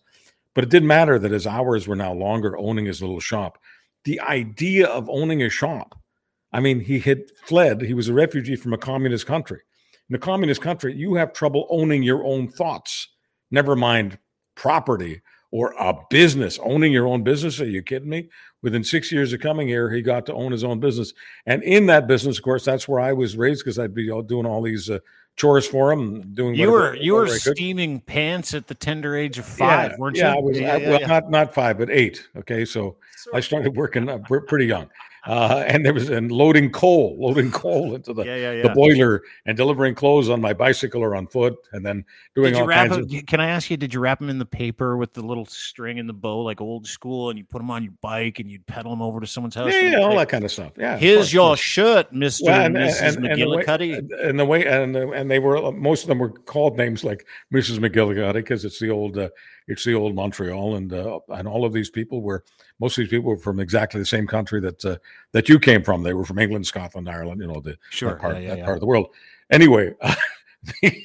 But it didn't matter that his hours were now longer owning his little shop. The idea of owning a shop, I mean, he had fled. He was a refugee from a communist country. In a communist country, you have trouble owning your own thoughts. Never mind property or a business. Owning your own business? Are you kidding me? Within six years of coming here, he got to own his own business. And in that business, of course, that's where I was raised because I'd be all doing all these uh, chores for him, doing You whatever- were you were whatever I could. steaming pants at the tender age of five, yeah, weren't you? yeah, you? I was. I, well, not not five, but eight. Okay, so I started working uh, pretty young, uh, and there was and loading coal, loading coal into the yeah, yeah, yeah. the boiler, and delivering clothes on my bicycle or on foot, and then doing Did you all wrap kinds them? of. Can I ask you? Did you wrap them in the paper with the little string and the bow, like old school, and you put them on your bike and you'd pedal them over to someone's house? Yeah, yeah, all that kind of stuff. Yeah, Here's your shirt, Mister Well, and, Mrs. and the way, McGillicuddy. and the way, and and they were most of them were called names like Mrs. McGillicuddy because it's the old, uh, it's the old Montreal, and uh, and all of these people were most of these people were from exactly the same country that uh, that you came from. They were from England, Scotland, Ireland, you know, the Sure, that part, yeah, yeah, that yeah. part of the world. Anyway, *laughs* the,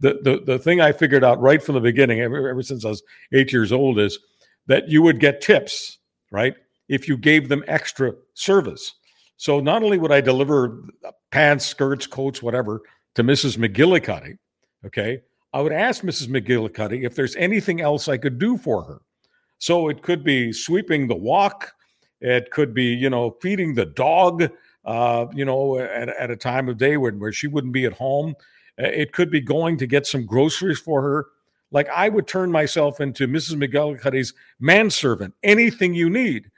the the thing I figured out right from the beginning, ever, ever since I was eight years old, is that you would get tips, right, if you gave them extra service. So not only would I deliver pants, skirts, coats, whatever to Mrs. McGillicuddy, okay, I would ask Mrs. McGillicuddy if there's anything else I could do for her. So it could be sweeping the walk, it could be you know feeding the dog, uh, you know, at, at a time of day when where she wouldn't be at home. Uh, It could be going to get some groceries for her. Like I would turn myself into Mrs. McGillicuddy's manservant, anything you need,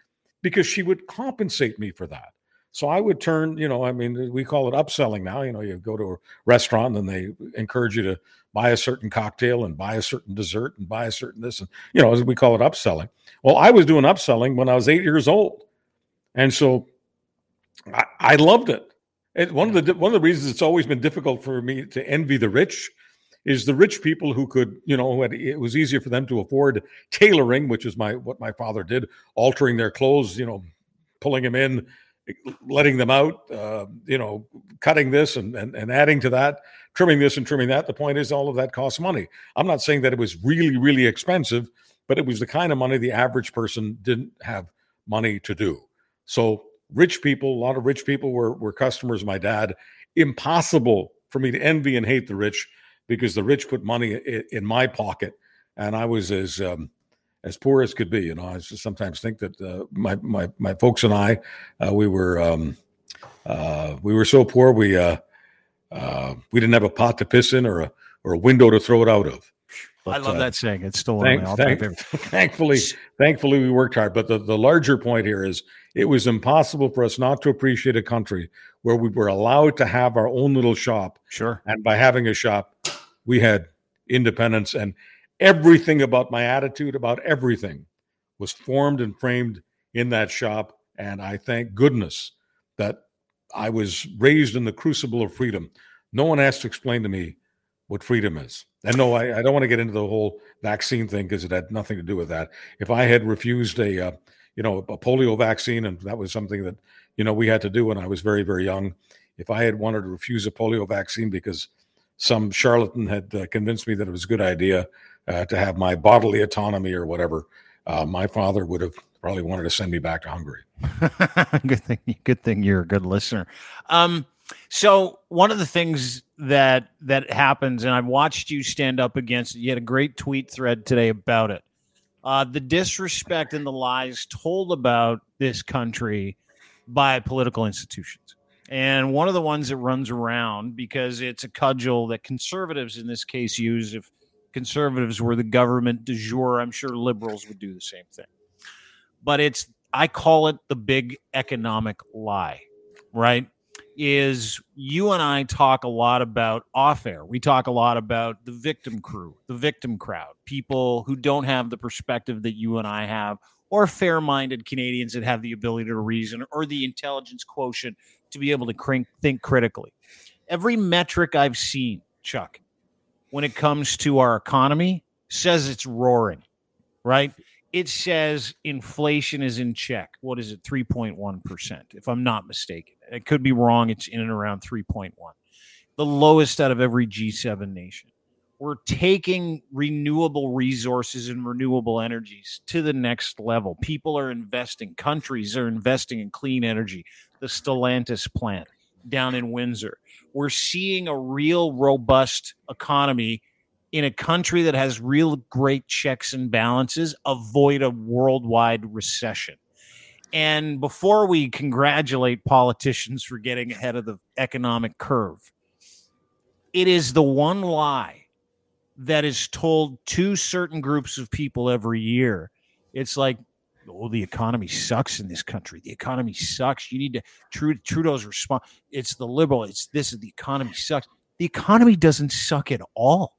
because she would compensate me for that. So I would turn, you know, I mean, we call it upselling now. You know, you go to a restaurant and they encourage you to buy a certain cocktail and buy a certain dessert and buy a certain this and you know, as we call it upselling. Well, I was doing upselling when I was eight years old, and so I, I loved it. And one of the one of the reasons it's always been difficult for me to envy the rich is the rich people who could, you know, had, it was easier for them to afford tailoring, which is my what my father did, altering their clothes, you know, pulling them in, letting them out, uh, you know, cutting this and, and and adding to that, trimming this and trimming that. The point is, all of that costs money. I'm not saying that it was really really expensive, but it was the kind of money the average person didn't have money to do. So rich people, a lot of rich people were were customers my dad. Impossible for me to envy and hate the rich because the rich put money in, in my pocket, and I was as um, as poor as could be. You know, I sometimes think that uh, my my my folks and I, uh, we were um, uh, we were so poor we uh, uh, we didn't have a pot to piss in or a or a window to throw it out of. But, I love uh, that saying. It's still Thank, thank, *laughs* thankfully, thankfully, we worked hard. But the, the larger point here is it was impossible for us not to appreciate a country where we were allowed to have our own little shop. Sure. And by having a shop, we had independence and everything about my attitude about everything was formed and framed in that shop. And I thank goodness that I was raised in the crucible of freedom. No one has to explain to me what freedom is. And no, I, I don't want to get into the whole vaccine thing because it had nothing to do with that. If I had refused a, uh, you know, a polio vaccine, and that was something that, you know, we had to do when I was very, very young. If I had wanted to refuse a polio vaccine because some charlatan had uh, convinced me that it was a good idea uh, to have my bodily autonomy or whatever, uh, my father would have probably wanted to send me back to Hungary. *laughs* good thing. Good thing you're a good listener. Um, so one of the things that that happens, and I've watched you stand up against. You had a great tweet thread today about it. Uh, the disrespect and the lies told about this country by political institutions. And one of the ones that runs around because it's a cudgel that conservatives in this case use. If conservatives were the government de jour, I'm sure liberals would do the same thing. But it's, I call it the big economic lie, right? is you and I talk a lot about off air. We talk a lot about the victim crew, the victim crowd, people who don't have the perspective that you and I have, or fair minded Canadians that have the ability to reason or the intelligence quotient to be able to think critically. Every metric I've seen, Chuck, when it comes to our economy says it's roaring, right? it says inflation is in check. What is it? 3.1%, if I'm not mistaken. It could be wrong. It's in and around 3.1, the lowest out of every G7 nation. We're taking renewable resources and renewable energies to the next level. People are investing, countries are investing in clean energy. The Stellantis plant down in Windsor. We're seeing a real robust economy in a country that has real great checks and balances avoid a worldwide recession. And before we congratulate politicians for getting ahead of the economic curve, it is the one lie that is told to certain groups of people every year. It's like, oh, the economy sucks in this country. The economy sucks. You need to Trudeau's response. It's the liberal. It's this. Is the economy sucks. The economy doesn't suck at all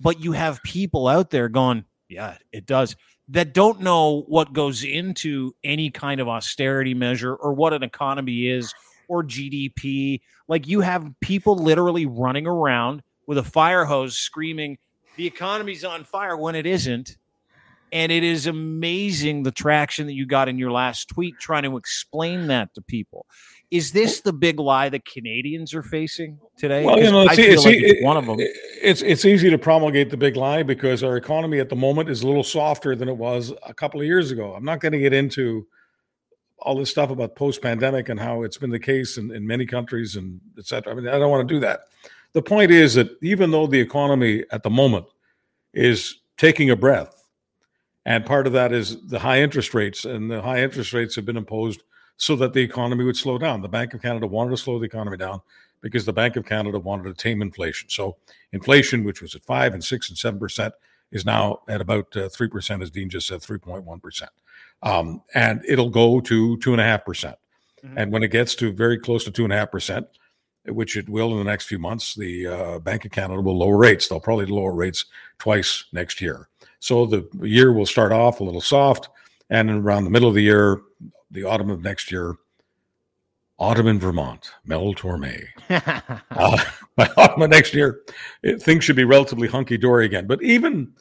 but you have people out there going, yeah, it does, that don't know what goes into any kind of austerity measure or what an economy is or GDP. Like you have people literally running around with a fire hose screaming, the economy's on fire when it isn't. And it is amazing the traction that you got in your last tweet trying to explain that to people. Is this the big lie that Canadians are facing today? Well, you know, it's, it's, like it's one of them. It's it's easy to promulgate the big lie because our economy at the moment is a little softer than it was a couple of years ago. I'm not going to get into all this stuff about post-pandemic and how it's been the case in, in many countries and et cetera. I mean, I don't want to do that. The point is that even though the economy at the moment is taking a breath, and part of that is the high interest rates, and the high interest rates have been imposed – so that the economy would slow down. The Bank of Canada wanted to slow the economy down because the Bank of Canada wanted to tame inflation. So inflation, which was at five and six and seven percent, is now at about uh, three percent, as Dean just said, three point one percent, um, and it'll go to two and a half percent. Mhm. And when it gets to very close to two and a half percent, which it will in the next few months, the uh, Bank of Canada will lower rates. They'll probably lower rates twice next year. So the year will start off a little soft, and around the middle of the year, the autumn of next year, autumn in Vermont, Mel Torme. *laughs* Uh, *laughs* by autumn of next year, it, things should be relatively hunky dory again. But even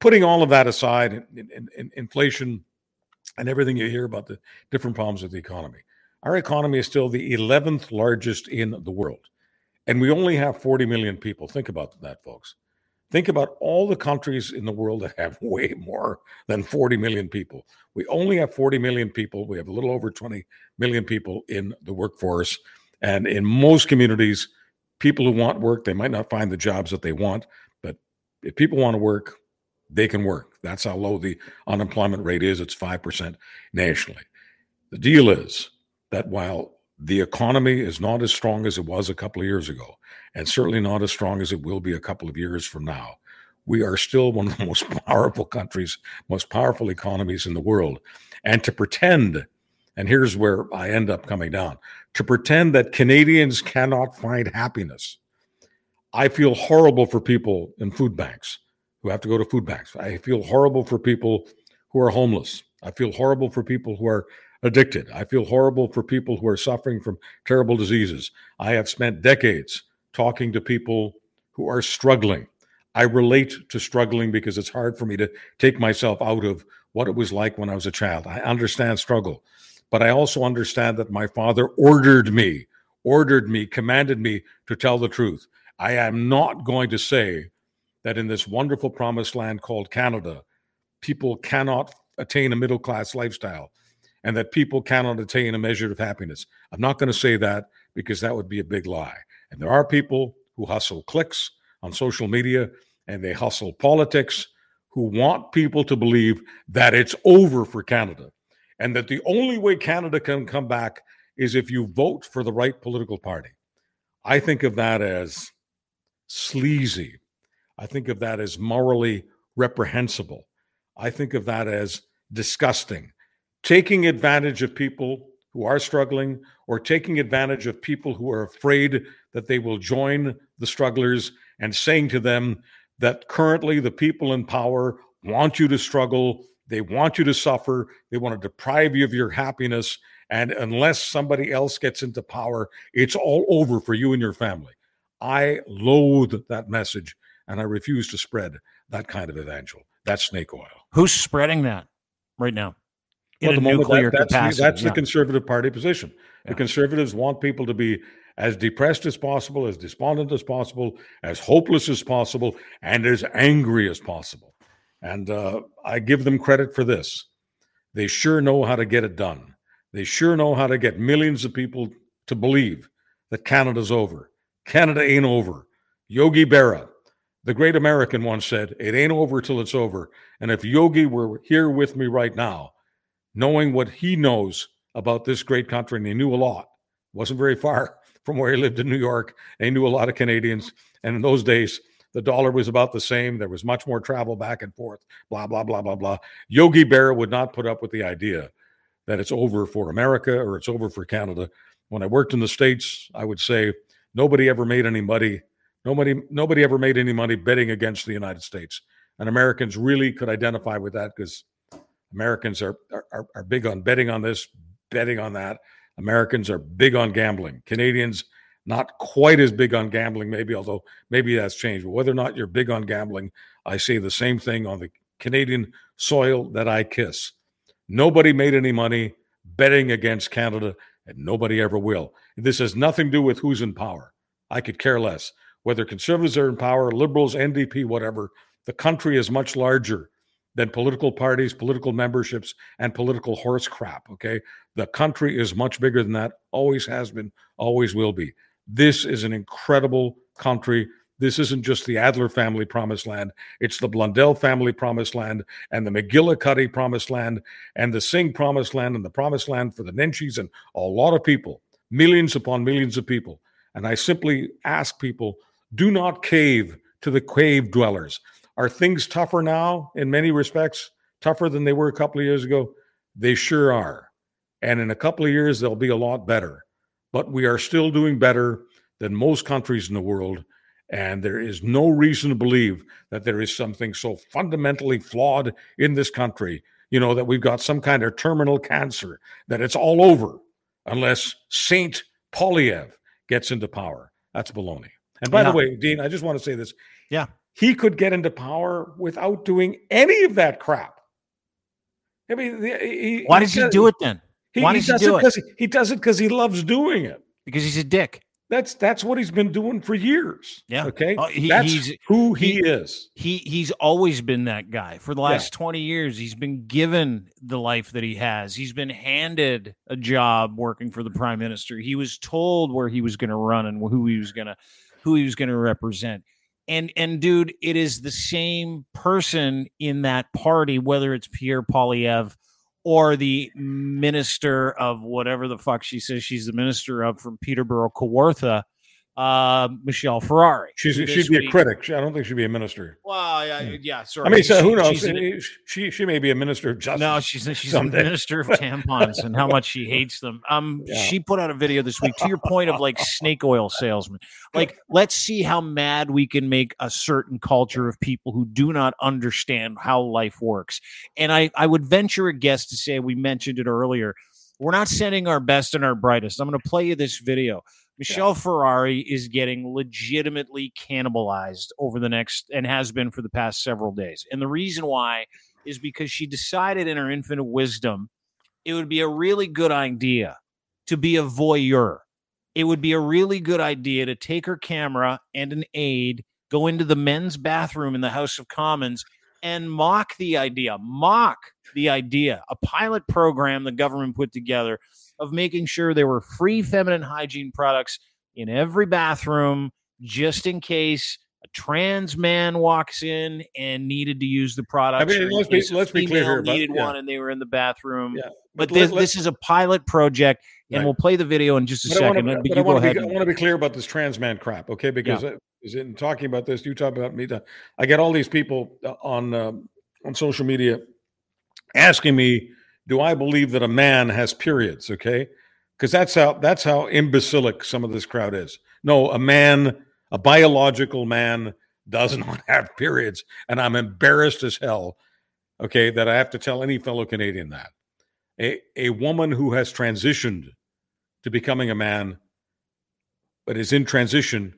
putting all of that aside, in, in, in inflation and everything you hear about the different problems with the economy, our economy is still the 11th largest in the world. And we only have 40 million people. Think about that, folks. Think about all the countries in the world that have *laughs* way more than 40 million people. We only have 40 million people. We have a little over 20 million people in the workforce. And in most communities, people who want work, they might not find the jobs that they want. But if people want to work, they can work. That's how low the unemployment rate is. It's 5% nationally. The deal is that while the economy is not as strong as it was a couple of years ago, and certainly not as strong as it will be a couple of years from now, we are still one of the *laughs* most powerful countries, most powerful economies in the world. And to pretend, and here's where I end up coming down to pretend that Canadians cannot find happiness. I feel horrible for people in food banks who have to go to food banks. I feel horrible for people who are homeless. I feel horrible for people who are addicted. I feel horrible for people who are suffering from terrible diseases. I have spent decades talking to people who are struggling. I relate to struggling because it's hard for me to take myself out of what it was like when I was a child. I understand struggle, but I also understand that my father ordered me, ordered me, commanded me to tell the truth. I am not going to say that in this wonderful promised land called Canada, people cannot attain a middle class lifestyle and that people cannot attain a measure of happiness. I'm not going to say that because that would be a big lie. And there are people who hustle clicks on social media and they hustle politics who want people to believe that it's over for Canada and that the only way Canada can come back is if you vote for the right political party. I think of that as sleazy. I think of that as morally reprehensible. I think of that as disgusting. Taking advantage of people who are struggling or taking advantage of people who are afraid that they will join the strugglers and saying to them that currently the people in power want you to struggle, they want you to suffer, they want to deprive you of your happiness. And unless somebody else gets into power, it's all over for you and your family. I loathe that message and I refuse to spread that kind of evangel. That's snake oil. Who's spreading that right now? In Well, a nuclear that- that's, capacity. the, that's yeah. the conservative party position. Yeah. The conservatives want people to be as depressed as possible, as despondent as possible, as hopeless as possible, and as angry as possible. And uh, I give them credit for this. They sure know how to get it done. They sure know how to get millions of people to believe that Canada's over. Canada ain't over. Yogi Berra, the great American, once said, It ain't over till it's over. And if Yogi were here with me right now, knowing what he knows about this great country, and he knew a lot, wasn't very far *laughs* from where he lived in New York, and he knew a lot of Canadians. And in those days, the dollar was about the same. There was much more travel back and forth, blah, blah, blah, blah, blah. Yogi Berra would not put up with the idea that it's over for America or it's over for Canada. When I worked in the States, I would say nobody ever made any money. Nobody, nobody ever made any money betting against the United States. And Americans really could identify with that because Americans are, are are big on betting on this, betting on that. Americans are big on gambling. Canadians not quite as big on gambling, maybe, although maybe that's changed. But whether or not you're big on gambling, I say the same thing on the Canadian soil that I kiss. Nobody made any money betting against Canada, and nobody ever will. This has nothing to do with who's in power. I could care less. Whether conservatives are in power, liberals, NDP, whatever, the country is much larger than political parties, political memberships, and political horse crap. Okay. The country is much bigger than that, always has been, always will be. This is an incredible country. This isn't just the Adler family promised land, it's the Blundell family promised land, and the McGillicuddy promised land, and the Singh promised land, and the promised land for the Nenshis, and a lot of people, millions upon millions of people. And I simply ask people do not cave to the cave dwellers. Are things tougher now in many respects? Tougher than they were a couple of years ago? They sure are. and in a couple of years they'll be a lot better. But we are still doing better than most countries in the world. And there is no reason to believe that there is something so fundamentally flawed in this country, you know, that we've got some kind of terminal cancer, that it's all over unless Saint Poilievre gets into power. That's baloney. And by Yeah. the way, Dean, I just want to say this. Yeah. He could get into power without doing any of that crap. I mean, he, Why does he do it then? He, Why does he do it it? he, does it because he loves doing it. Because he's a dick. That's that's what he's been doing for years. Yeah. Okay. Oh, he- that's he's- who he, he- is. He he's always been that guy for the Yeah. last 20 years. He's been given the life that he has. He's been handed a job working for the prime minister. He was told where he was going to run and who he was going to who he was going to represent. And and dude, it is the same person in that party whether it's Pierre Poilievre or the minister of whatever the fuck she says she's the minister of from Peterborough Kawartha, uh, Michelle Ferreri. She's she'd be a critic. I don't think she'd be a minister. well, yeah, Hmm. yeah. Sorry. I mean, so She- who knows? an- she she may be a minister of justice. no, she's she's someday. a minister of tampons and how much she *laughs* hates them. Um, Yeah. she put out a video this week. To your point of like snake oil salesman, like let's see how mad we can make a certain culture of people who do not understand how life works. And I I would venture a guess to say we mentioned it earlier. We're not sending our best and our brightest. I'm going to play you this video. Michelle Ferreri is getting legitimately cannibalized over the next and has been for the past several days. And the reason why is because she decided in her infinite wisdom it would be a really good idea to be a voyeur. It would be a really good idea to take her camera and an aide, go into the men's bathroom in the House of Commons and mock the idea, mock the idea, a pilot program the government put together of making sure there were free feminine hygiene products in every bathroom just in case a trans man walks in and needed to use the product. I mean, let's be- let's be clear here needed yeah. one and they were in the bathroom. Yeah. But let- this, this is a pilot project, and Right. we'll play the video in just a But I wanna- second. But, but I wanna be- I want to be clear about this trans man crap, okay? Because uh, is in talking about this, you talk about me. I get all these people uh, on um, on social media asking me, "Do I believe that a man has periods?" Okay, because that's how that's how imbecilic some of this crowd is. No, a man, a biological man, does *laughs* not have periods, and I'm embarrassed as hell. Okay, that I have to tell any fellow Canadian that a a woman who has transitioned to becoming a man, but is in transition,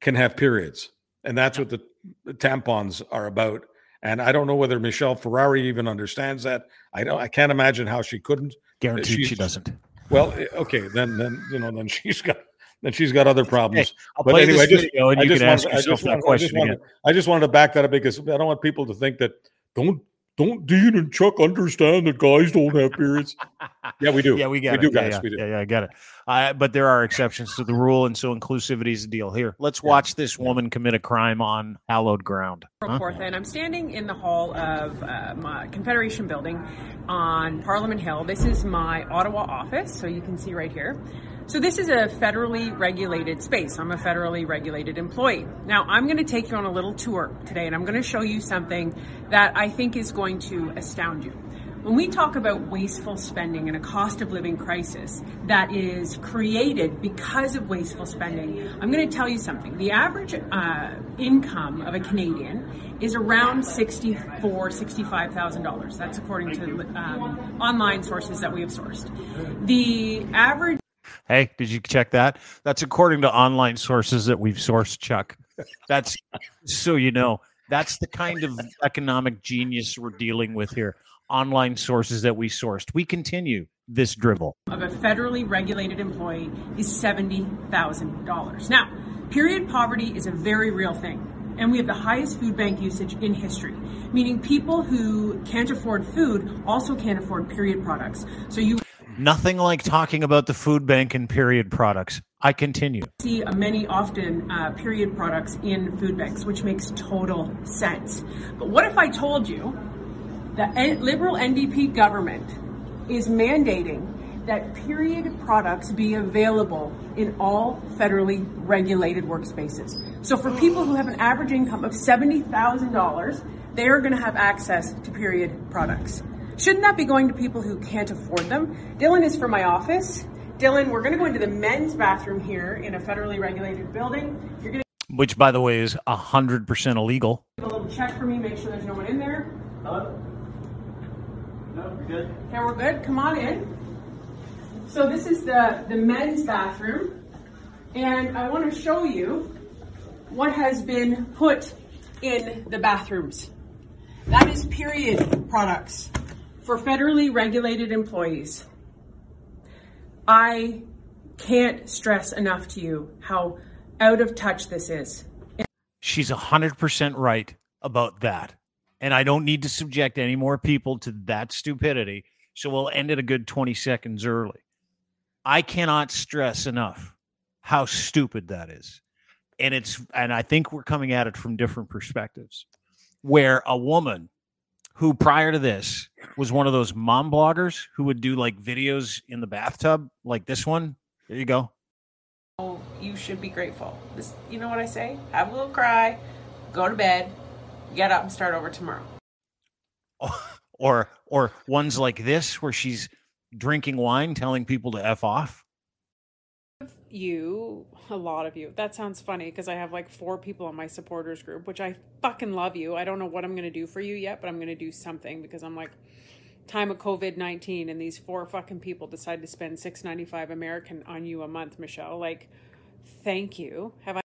can have periods, and that's what the, the tampons are about. And I don't know whether Michelle Ferreri even understands that. I don't. I can't imagine how she couldn't. Guaranteed she's- she doesn't. Well, eh, okay, then then you know then *laughs* she's got then she's got other problems. I'll But play anyway, I just- and I you just can ask wanted- I yourself just that wanted- I question just wanted- again. I just wanted to back that up because I don't want people to think that don't don't Dean and Chuck understand that guys don't have periods. *laughs* yeah, we do. Yeah, we get we it. do, yeah, guys. yeah, we do. Yeah, yeah, I get it. Uh, but there are exceptions to the rule, and so inclusivity is the deal. Here, let's watch this woman commit a crime on hallowed ground. Huh? And I'm standing in the hall of uh, my Confederation Building on Parliament Hill. This is my Ottawa office, so you can see right here. So this is a federally regulated space. I'm a federally regulated employee. Now I'm going to take you on a little tour today, and I'm going to show you something that I think is going to astound you. When we talk about wasteful spending and a cost of living crisis that is created because of wasteful spending, I'm going to tell you something. The average uh, income of a Canadian is around sixty-four, sixty-five thousand dollars. That's according to um, online sources that we have sourced. The average Hey, did you check that? That's according to online sources that we've sourced, Chuck. That's so you know. That's the kind of economic genius we're dealing with here. Online sources that we sourced. We continue this dribble. of a federally regulated employee is $70,000. Now, period poverty is a very real thing. And we have the highest food bank usage in history, meaning people who can't afford food also can't afford period products. So you Nothing like talking about the food bank and period products. I continue. see many often uh, period products in food banks, which makes total sense. But what if I told you the N- liberal NDP government is mandating that period products be available in all federally regulated workspaces? So for people who have an average income of $70,000, they are going to have access to period products. Shouldn't that be going to people who can't afford them? Dylan is from my office. Dylan, we're going to go into the men's bathroom here in a federally regulated building. You're going to Which, by the way, is hundred percent illegal. a little check for me, make sure there's no one in there. Hello? No, we're good. Okay, we're good. Come on in. So this is the, the men's bathroom. And I want to show you what has been put in the bathrooms. That is period products for federally regulated employees. I can't stress enough to you how out of touch this is. She's hundred percent right about that, and I don't need to subject any more people to that stupidity. So we'll end it a good twenty seconds early. I cannot stress enough how stupid that is, and it's and I think we're coming at it from different perspectives. Where a woman who prior to this was one of those mom bloggers who would do like videos in the bathtub, like this one. There you go. Oh, you should be grateful. This, you know what I say? Have a little cry, go to bed, get up and start over tomorrow. *laughs* or or ones like this where she's drinking wine telling people to f off you, a lot of you. That sounds funny because I have like four people on my supporters group, which I fucking love you. I don't know what I'm going to do for you yet, but I'm going to do something because I'm like time of COVID-19 and these four fucking people decide to spend 6.95 American on you a month, Michelle. Like thank you. Have I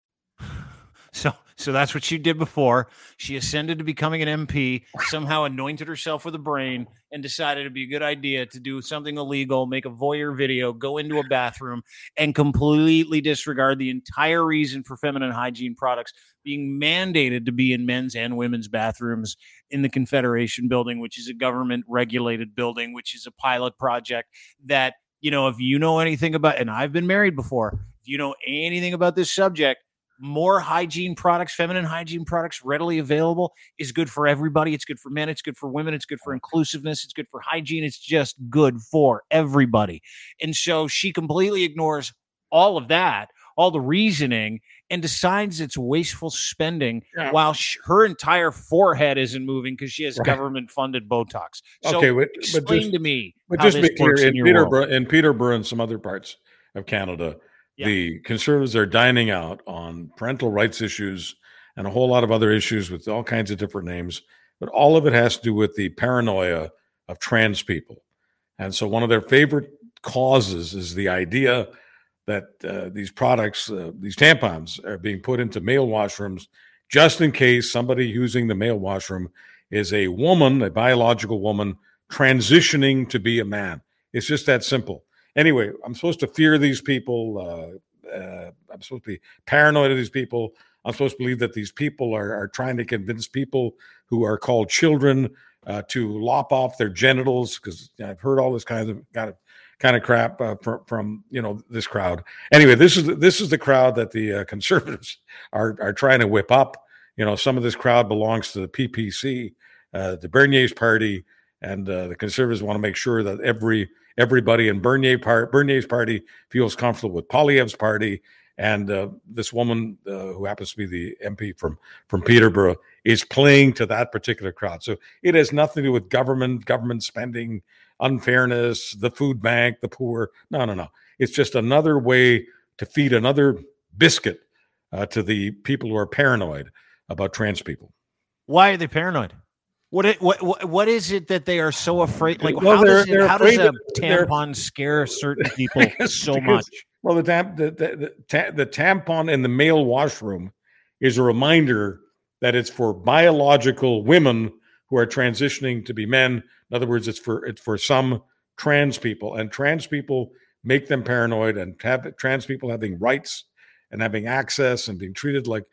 So, so that's what she did before. She ascended to becoming an MP, somehow anointed herself with a brain, and decided it'd be a good idea to do something illegal, make a voyeur video, go into a bathroom, and completely disregard the entire reason for feminine hygiene products being mandated to be in men's and women's bathrooms in the Confederation building, which is a government regulated building, which is a pilot project that, you know, if you know anything about, and I've been married before, if you know anything about this subject, more hygiene products, feminine hygiene products readily available is good for everybody. It's good for men. It's good for women. It's good for inclusiveness. It's good for hygiene. It's just good for everybody. And so she completely ignores all of that, all the reasoning, and decides it's wasteful spending Yeah. while sh- her entire forehead isn't moving because she has Right. government funded Botox. So Okay, but- but explain just- to me. But just be clear, works in. Peterborough, in Peterborough and some other parts of Canada, The conservatives are dining out on parental rights issues and a whole lot of other issues with all kinds of different names. But all of it has to do with the paranoia of trans people. And so one of their favorite causes is the idea that uh, these products, uh, these tampons, are being put into male washrooms just in case somebody using the male washroom is a woman, a biological woman, transitioning to be a man. It's just that simple. Anyway, I'm supposed to fear these people. Uh, uh, I'm supposed to be paranoid of these people. I'm supposed to believe that these people are, are trying to convince people who are called children uh, to lop off their genitals because I've heard all this kind of kind of kind of crap uh, from, from you know this crowd. Anyway, this is this is the crowd that the uh, *laughs* conservatives are are trying to whip up. You know, some of this crowd belongs to the PPC, uh, the Bernier's party, and uh, the conservatives want to make sure that every everybody in Bernier part Bernier's party feels comfortable with Poilievre's party. And uh, this woman, uh, who happens to be the MP from from Peterborough, is playing to that particular crowd. So it has nothing to do with government, government spending, unfairness, the food bank, the poor. No, no, no. It's just another way to feed another biscuit uh, to the people who are paranoid about trans people. Why are they paranoid? What, it, what what what is it that they are so afraid? Like Well, how, does, it, how does a tampon scare certain *laughs* people so much? Well, the, tam- the, the, the, ta- the tampon in the male washroom is a reminder that it's for biological women who are transitioning to be men. In other words, it's for it's for some trans people, and trans people make them paranoid, and have trans people having rights and having access and being treated like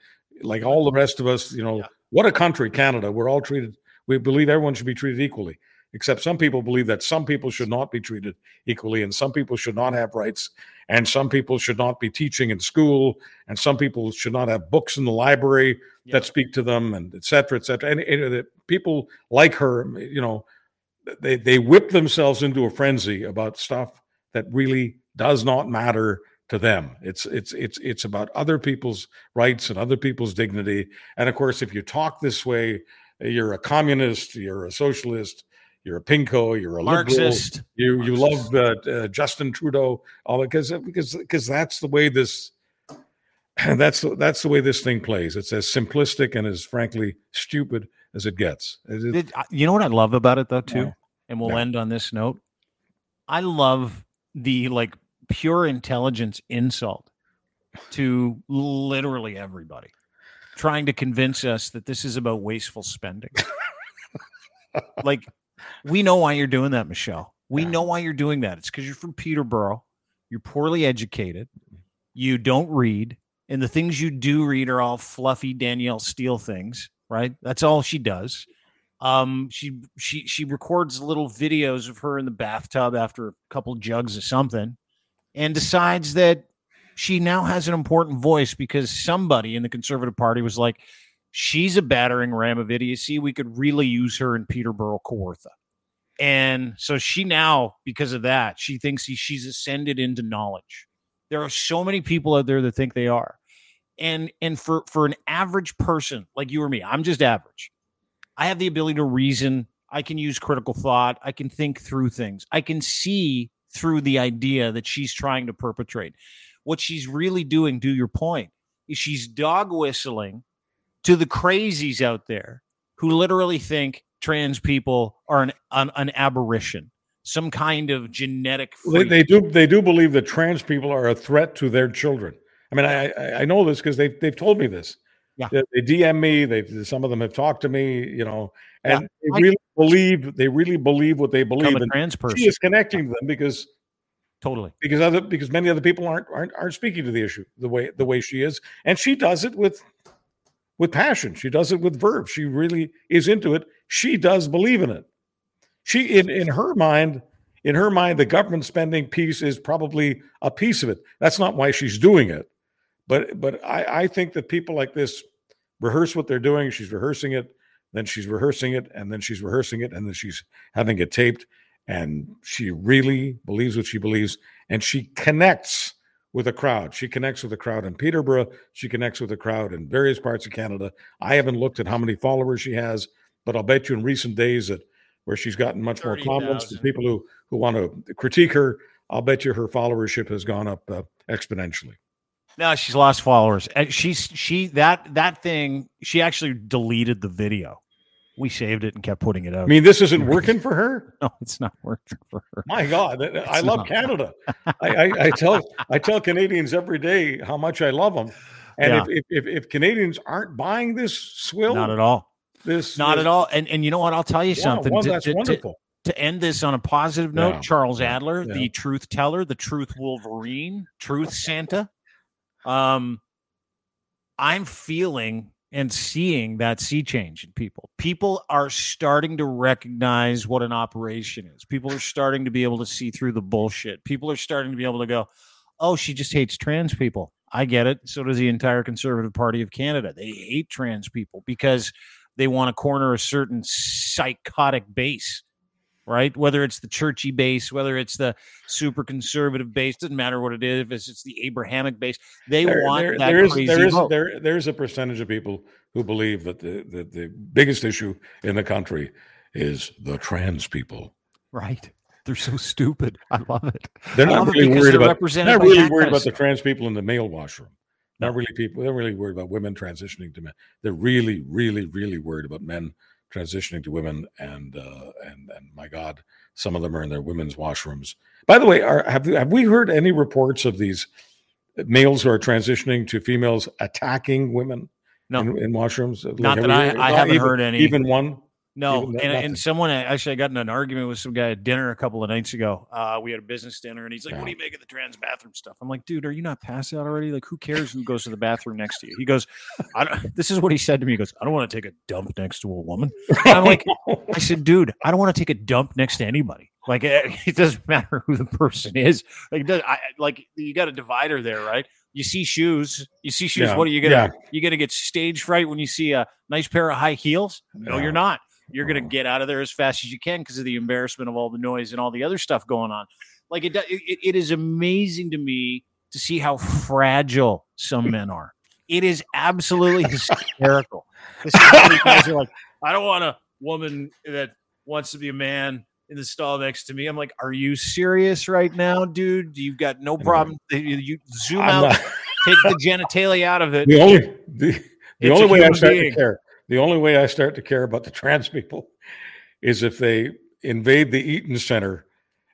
like all the rest of us. You know, Yeah. what a country, Canada. We're all treated. We believe everyone should be treated equally except some people believe that some people should not be treated equally and some people should not have rights and some people should not be teaching in school and some people should not have books in the library Yeah. that speak to them and et cetera et cetera. And, and the people like her you know they they whip themselves into a frenzy about stuff that really does not matter to them. It's it's it's it's about other people's rights and other people's dignity. And of course if you talk this way you're a communist you're a socialist you're a pinko, you're a Marxist. you you Marxist. love uh, uh, Justin Trudeau, all because because because that's the way this *clears throat* that's the, that's the way this thing plays. It's as simplistic and as frankly stupid as it gets. It- it- Did- you know what I love about it though too, No. and we'll No. end on this note. I love the like pure intelligence insult to literally everybody, trying to convince us that this is about wasteful spending. *laughs* like, we know why you're doing that, Michelle. We Yeah. know why you're doing that. It's because you're from Peterborough. You're poorly educated. You don't read, and the things you do read are all fluffy Danielle Steel things, right? That's all she does. Um, she she she records little videos of her in the bathtub after a couple jugs of something, and decides that she now has an important voice because somebody in the Conservative Party was like, "She's a battering ram of idiocy. We could really use her in Peterborough, Kawartha." And so she now, because of that, she thinks he, she's ascended into knowledge. There are so many people out there that think they are, and and for for an average person like you or me, I'm just average. I have the ability to reason. I can use critical thought. I can think through things. I can see through the idea that she's trying to perpetrate. What she's really doing, to your point, is she's dog whistling to the crazies out there who literally think trans people are an an, an aberration, some kind of genetic. they, they do they do believe that trans people are a threat to their children. I mean, I I, I know this because they they've told me this. Yeah. They, they DM me. They some of them have talked to me. You know, and Yeah. they I- really believe they really believe what they believe. a trans person. she is connecting to them because totally. because other because many other people aren't aren't aren't speaking to the issue the way the way she is, and she does it with with passion. She does it with verve. She really is into it. She does believe in it. She in in her mind, in her mind, the government spending piece is probably a piece of it. That's not why she's doing it. But but I, I think that people like this rehearse what they're doing. She's rehearsing it, then she's rehearsing it, and then she's rehearsing it, and then she's having it taped. And she really believes what she believes, and she connects with a crowd. She connects with a crowd in Peterborough. She connects with a crowd in various parts of Canada. I haven't looked at how many followers she has, but I'll bet you in recent days that where she's gotten much more comments from people who who want to critique her. I'll bet you her followership has gone up uh, exponentially. No, she's lost followers. And she's she that that thing. She actually deleted the video. We saved it and kept putting it out. I mean, this isn't *laughs* working for her. *laughs* no, it's not working for her. My God, I love not. Canada. I, I, I tell I tell Canadians every day how much I love them. And Yeah. if, if, if Canadians aren't buying this swill, Not at all. this Not this- at all. And and you know what? I'll tell you Yeah, something. well, to, that's to- to- wonderful. to end this on a positive note, Yeah, Charles Adler, the truth teller, the truth Wolverine, truth Santa. Um, I'm feeling and seeing that sea change in people. People are starting to recognize what an operation is. People are starting to be able to see through the bullshit. People are starting to be able to go, oh, she just hates trans people. I get it. So does the entire Conservative Party of Canada. They hate trans people because they want to corner a certain psychotic base, right? Whether it's the churchy base, whether it's the super conservative base, doesn't matter what it is. If it's, it's the Abrahamic base, they There- want there- that there is crazy there is vote. there there's a percentage of people who believe that the, the the biggest issue in the country is the trans people. right? They're so stupid. I love it. They're not really worried they're about not really worried about the trans people in the male washroom. Not really people. They're really worried about women transitioning to men. They're really, really, really worried about men transitioning to women. And uh, and and my God, some of them are in their women's washrooms. By the way, are, have have we heard any reports of these males who are transitioning to females attacking women No. in, in washrooms? Not that we- I- I haven't even- heard any. Even one. No, and, and someone actually I got in an argument with some guy at dinner a couple of nights ago. Uh, we had a business dinner, and he's like, "What do you make of the trans bathroom stuff?" I'm like, "Dude, are you not past out already? Like, who cares who goes to the bathroom next to you?" He goes, "I don't." *laughs* This is what he said to me. He goes, "I don't want to take a dump next to a woman." And I'm like, *laughs* I said, "Dude, I don't want to take a dump next to anybody. Like, it, *laughs* it doesn't matter who the person is. Like, does, I, like you got a divider there, right?" You see shoes. You see shoes. Yeah, What are you gonna? yeah. You gonna get stage fright when you see a nice pair of high heels? No, Yeah. you're not. You're going to oh. get out of there as fast as you can because of the embarrassment of all the noise and all the other stuff going on. Like it, it, it is amazing to me to see how fragile some men are. It is absolutely hysterical. This is how these guys are like, I don't want a woman that wants to be a man in the stall next to me. I'm like, are you serious right now, dude? You've got no problem. You, zoom I'm out, not- take the genitalia out of it. the only the, the only way I human start being. to care the only way I start to care about the trans people is if they invade the Eaton Center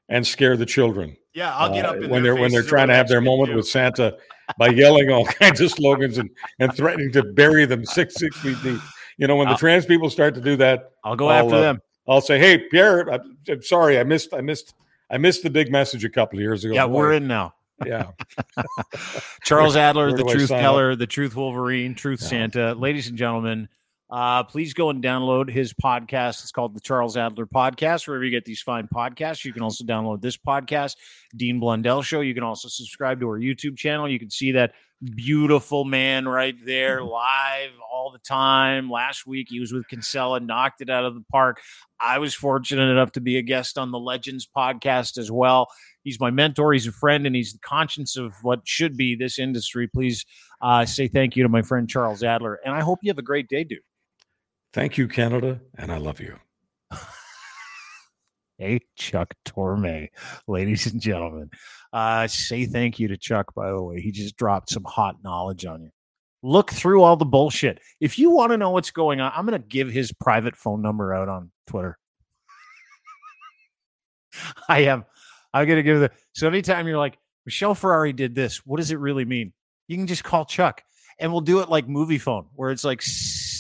and scare the children Yeah, I'll get uh, up in when they're when they're trying to have their moment too. with Santa *laughs* by yelling all kinds of slogans and and threatening to bury them six six feet deep. You know, when the I'll- trans people start to do that, I'll go I'll, after uh, them. I'll say, "Hey, Pierre, I'm, I'm sorry, I missed, I missed, I missed the big message a couple of years ago." Yeah, we're in now. *laughs* Yeah, *laughs* Charles Adler, where the Truth sign Teller, the Truth Wolverine, Truth Yeah. Santa. Ladies and gentlemen, uh, please go and download his podcast. It's called the Charles Adler Podcast. Wherever you get these fine podcasts, you can also download this podcast, Dean Blundell Show. You can also subscribe to our YouTube channel. You can see that beautiful man right there *laughs* live all the time. Last week he was with Kinsella, knocked it out of the park. I was fortunate enough to be a guest on the Legends podcast as well. He's my mentor. He's a friend, and he's the conscience of what should be this industry. Please uh, say thank you to my friend Charles Adler, and I hope you have a great day, dude. Thank you, Canada, and I love you. *laughs* Hey, Chuck Torme, ladies and gentlemen. Uh, say thank you to Chuck, by the way. He just dropped some hot knowledge on you. Look through all the bullshit. If you want to know what's going on, I'm going to give his private phone number out on Twitter. *laughs* I am. I'm going to give the. So anytime you're like, Michelle Ferreri did this, what does it really mean? You can just call Chuck and we'll do it like movie phone where it's like,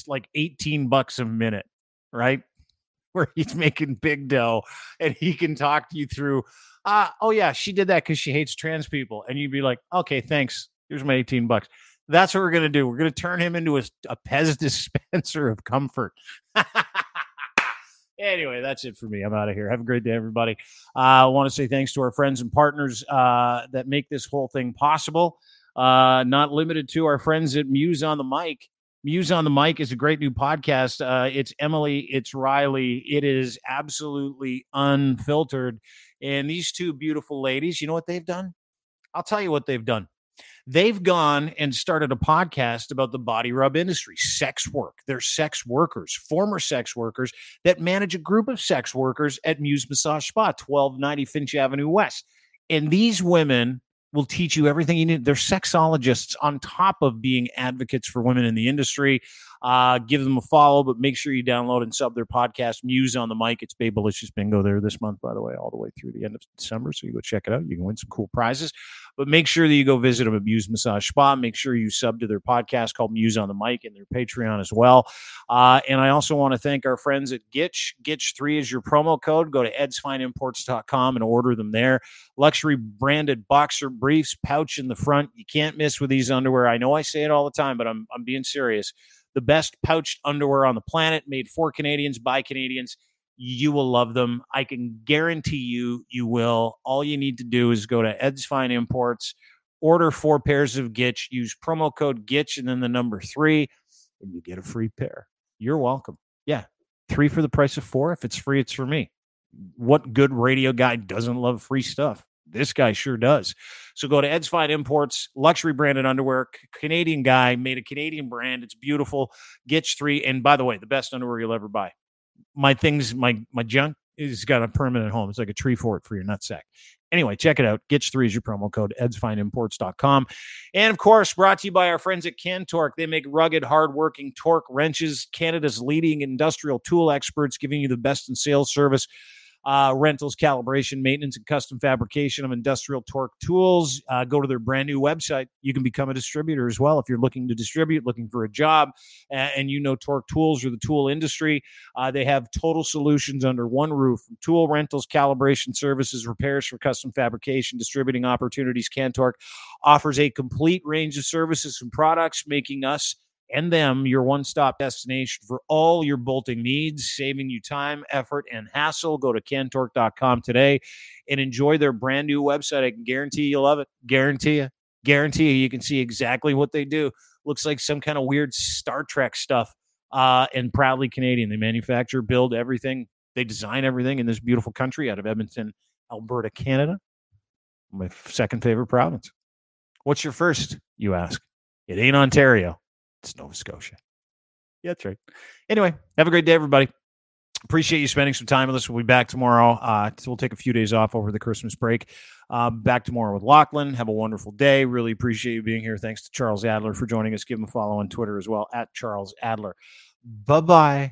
like 18 bucks a minute, right? *laughs* Where he's making big dough and he can talk to you through uh oh yeah she did that because she hates trans people. And you'd be like okay thanks. Here's my 18 bucks. That's what we're gonna do. We're gonna turn him into a, a pez *laughs* dispenser of comfort. *laughs* Anyway that's it for me. I'm out of here. Have a great day everybody. Uh, i want to say thanks to our friends and partners uh, that make this whole thing possible. Uh, not limited to our friends at muse on the mic Muse on the Mic is a great new podcast. Uh, it's Emily, it's Riley. It is absolutely unfiltered. And these two beautiful ladies, you know what they've done? I'll tell you what they've done. They've gone and started a podcast about the body rub industry, sex work. They're sex workers, former sex workers that manage a group of sex workers at Muse Massage Spa, 1290 Finch Avenue West. And these women will teach you everything you need. They're sexologists on top of being advocates for women in the industry. Uh, give them a follow, but make sure you download and sub their podcast, Muse on the Mic. It's Babelicious Bingo there this month, by the way, all the way through the end of December. So you go check it out. You can win some cool prizes. But make sure that you go visit them at Muse Massage Spa. Make sure you sub to their podcast called Muse on the Mic and their Patreon as well. Uh, and I also want to thank our friends at Gitch. Gitch3 is your promo code. Go to edsfineimports.com and order them there. Luxury branded boxer briefs, pouch in the front. You can't miss with these underwear. I know I say it all the time, but I'm, I'm being serious. The best pouched underwear on the planet, made for Canadians by Canadians. You will love them. I can guarantee you, you will. All you need to do is go to Ed's Fine Imports, order four pairs of Gitch, use promo code Gitch and then the number three, and you get a free pair. You're welcome. Yeah, three for the price of four. If it's free, it's for me. What good radio guy doesn't love free stuff? This guy sure does. So go to Ed's Fine Imports, luxury branded underwear, Canadian guy, made a Canadian brand. It's beautiful. Gitch three. And by the way, the best underwear you'll ever buy. My things, my my junk is got a permanent home. It's like a tree fort for your nutsack. Anyway, check it out. Gitch three is your promo code, edsfineimports.com. And of course, brought to you by our friends at Cantork. They make rugged, hardworking torque wrenches, Canada's leading industrial tool experts, giving you the best in sales service uh, rentals, calibration, maintenance, and custom fabrication of industrial torque tools. Uh, go to their brand new website. You can become a distributor as well if you're looking to distribute, looking for a job, a- and you know torque tools or the tool industry. Uh, they have total solutions under one roof tool rentals, calibration services, repairs for custom fabrication, distributing opportunities. Cantork offers a complete range of services and products, making us and them your one stop destination for all your bolting needs, saving you time, effort, and hassle. Go to cantork.com today and enjoy their brand new website. I can guarantee you'll love it. Guarantee you. Guarantee you, you can see exactly what they do. Looks like some kind of weird Star Trek stuff. Uh, and proudly Canadian. They manufacture, build everything. They design everything in this beautiful country out of Edmonton, Alberta, Canada. My second favorite province. What's your first, you ask? It ain't Ontario. It's Nova Scotia. Yeah, that's right. Anyway, have a great day, everybody. appreciate you spending some time with us. We'll be back tomorrow. Uh, so we'll take a few days off over the Christmas break. Uh, back tomorrow with Lachlan. Have a wonderful day. Really appreciate you being here. Thanks to Charles Adler for joining us. Give him a follow on Twitter as well at Charles Adler. Bye bye.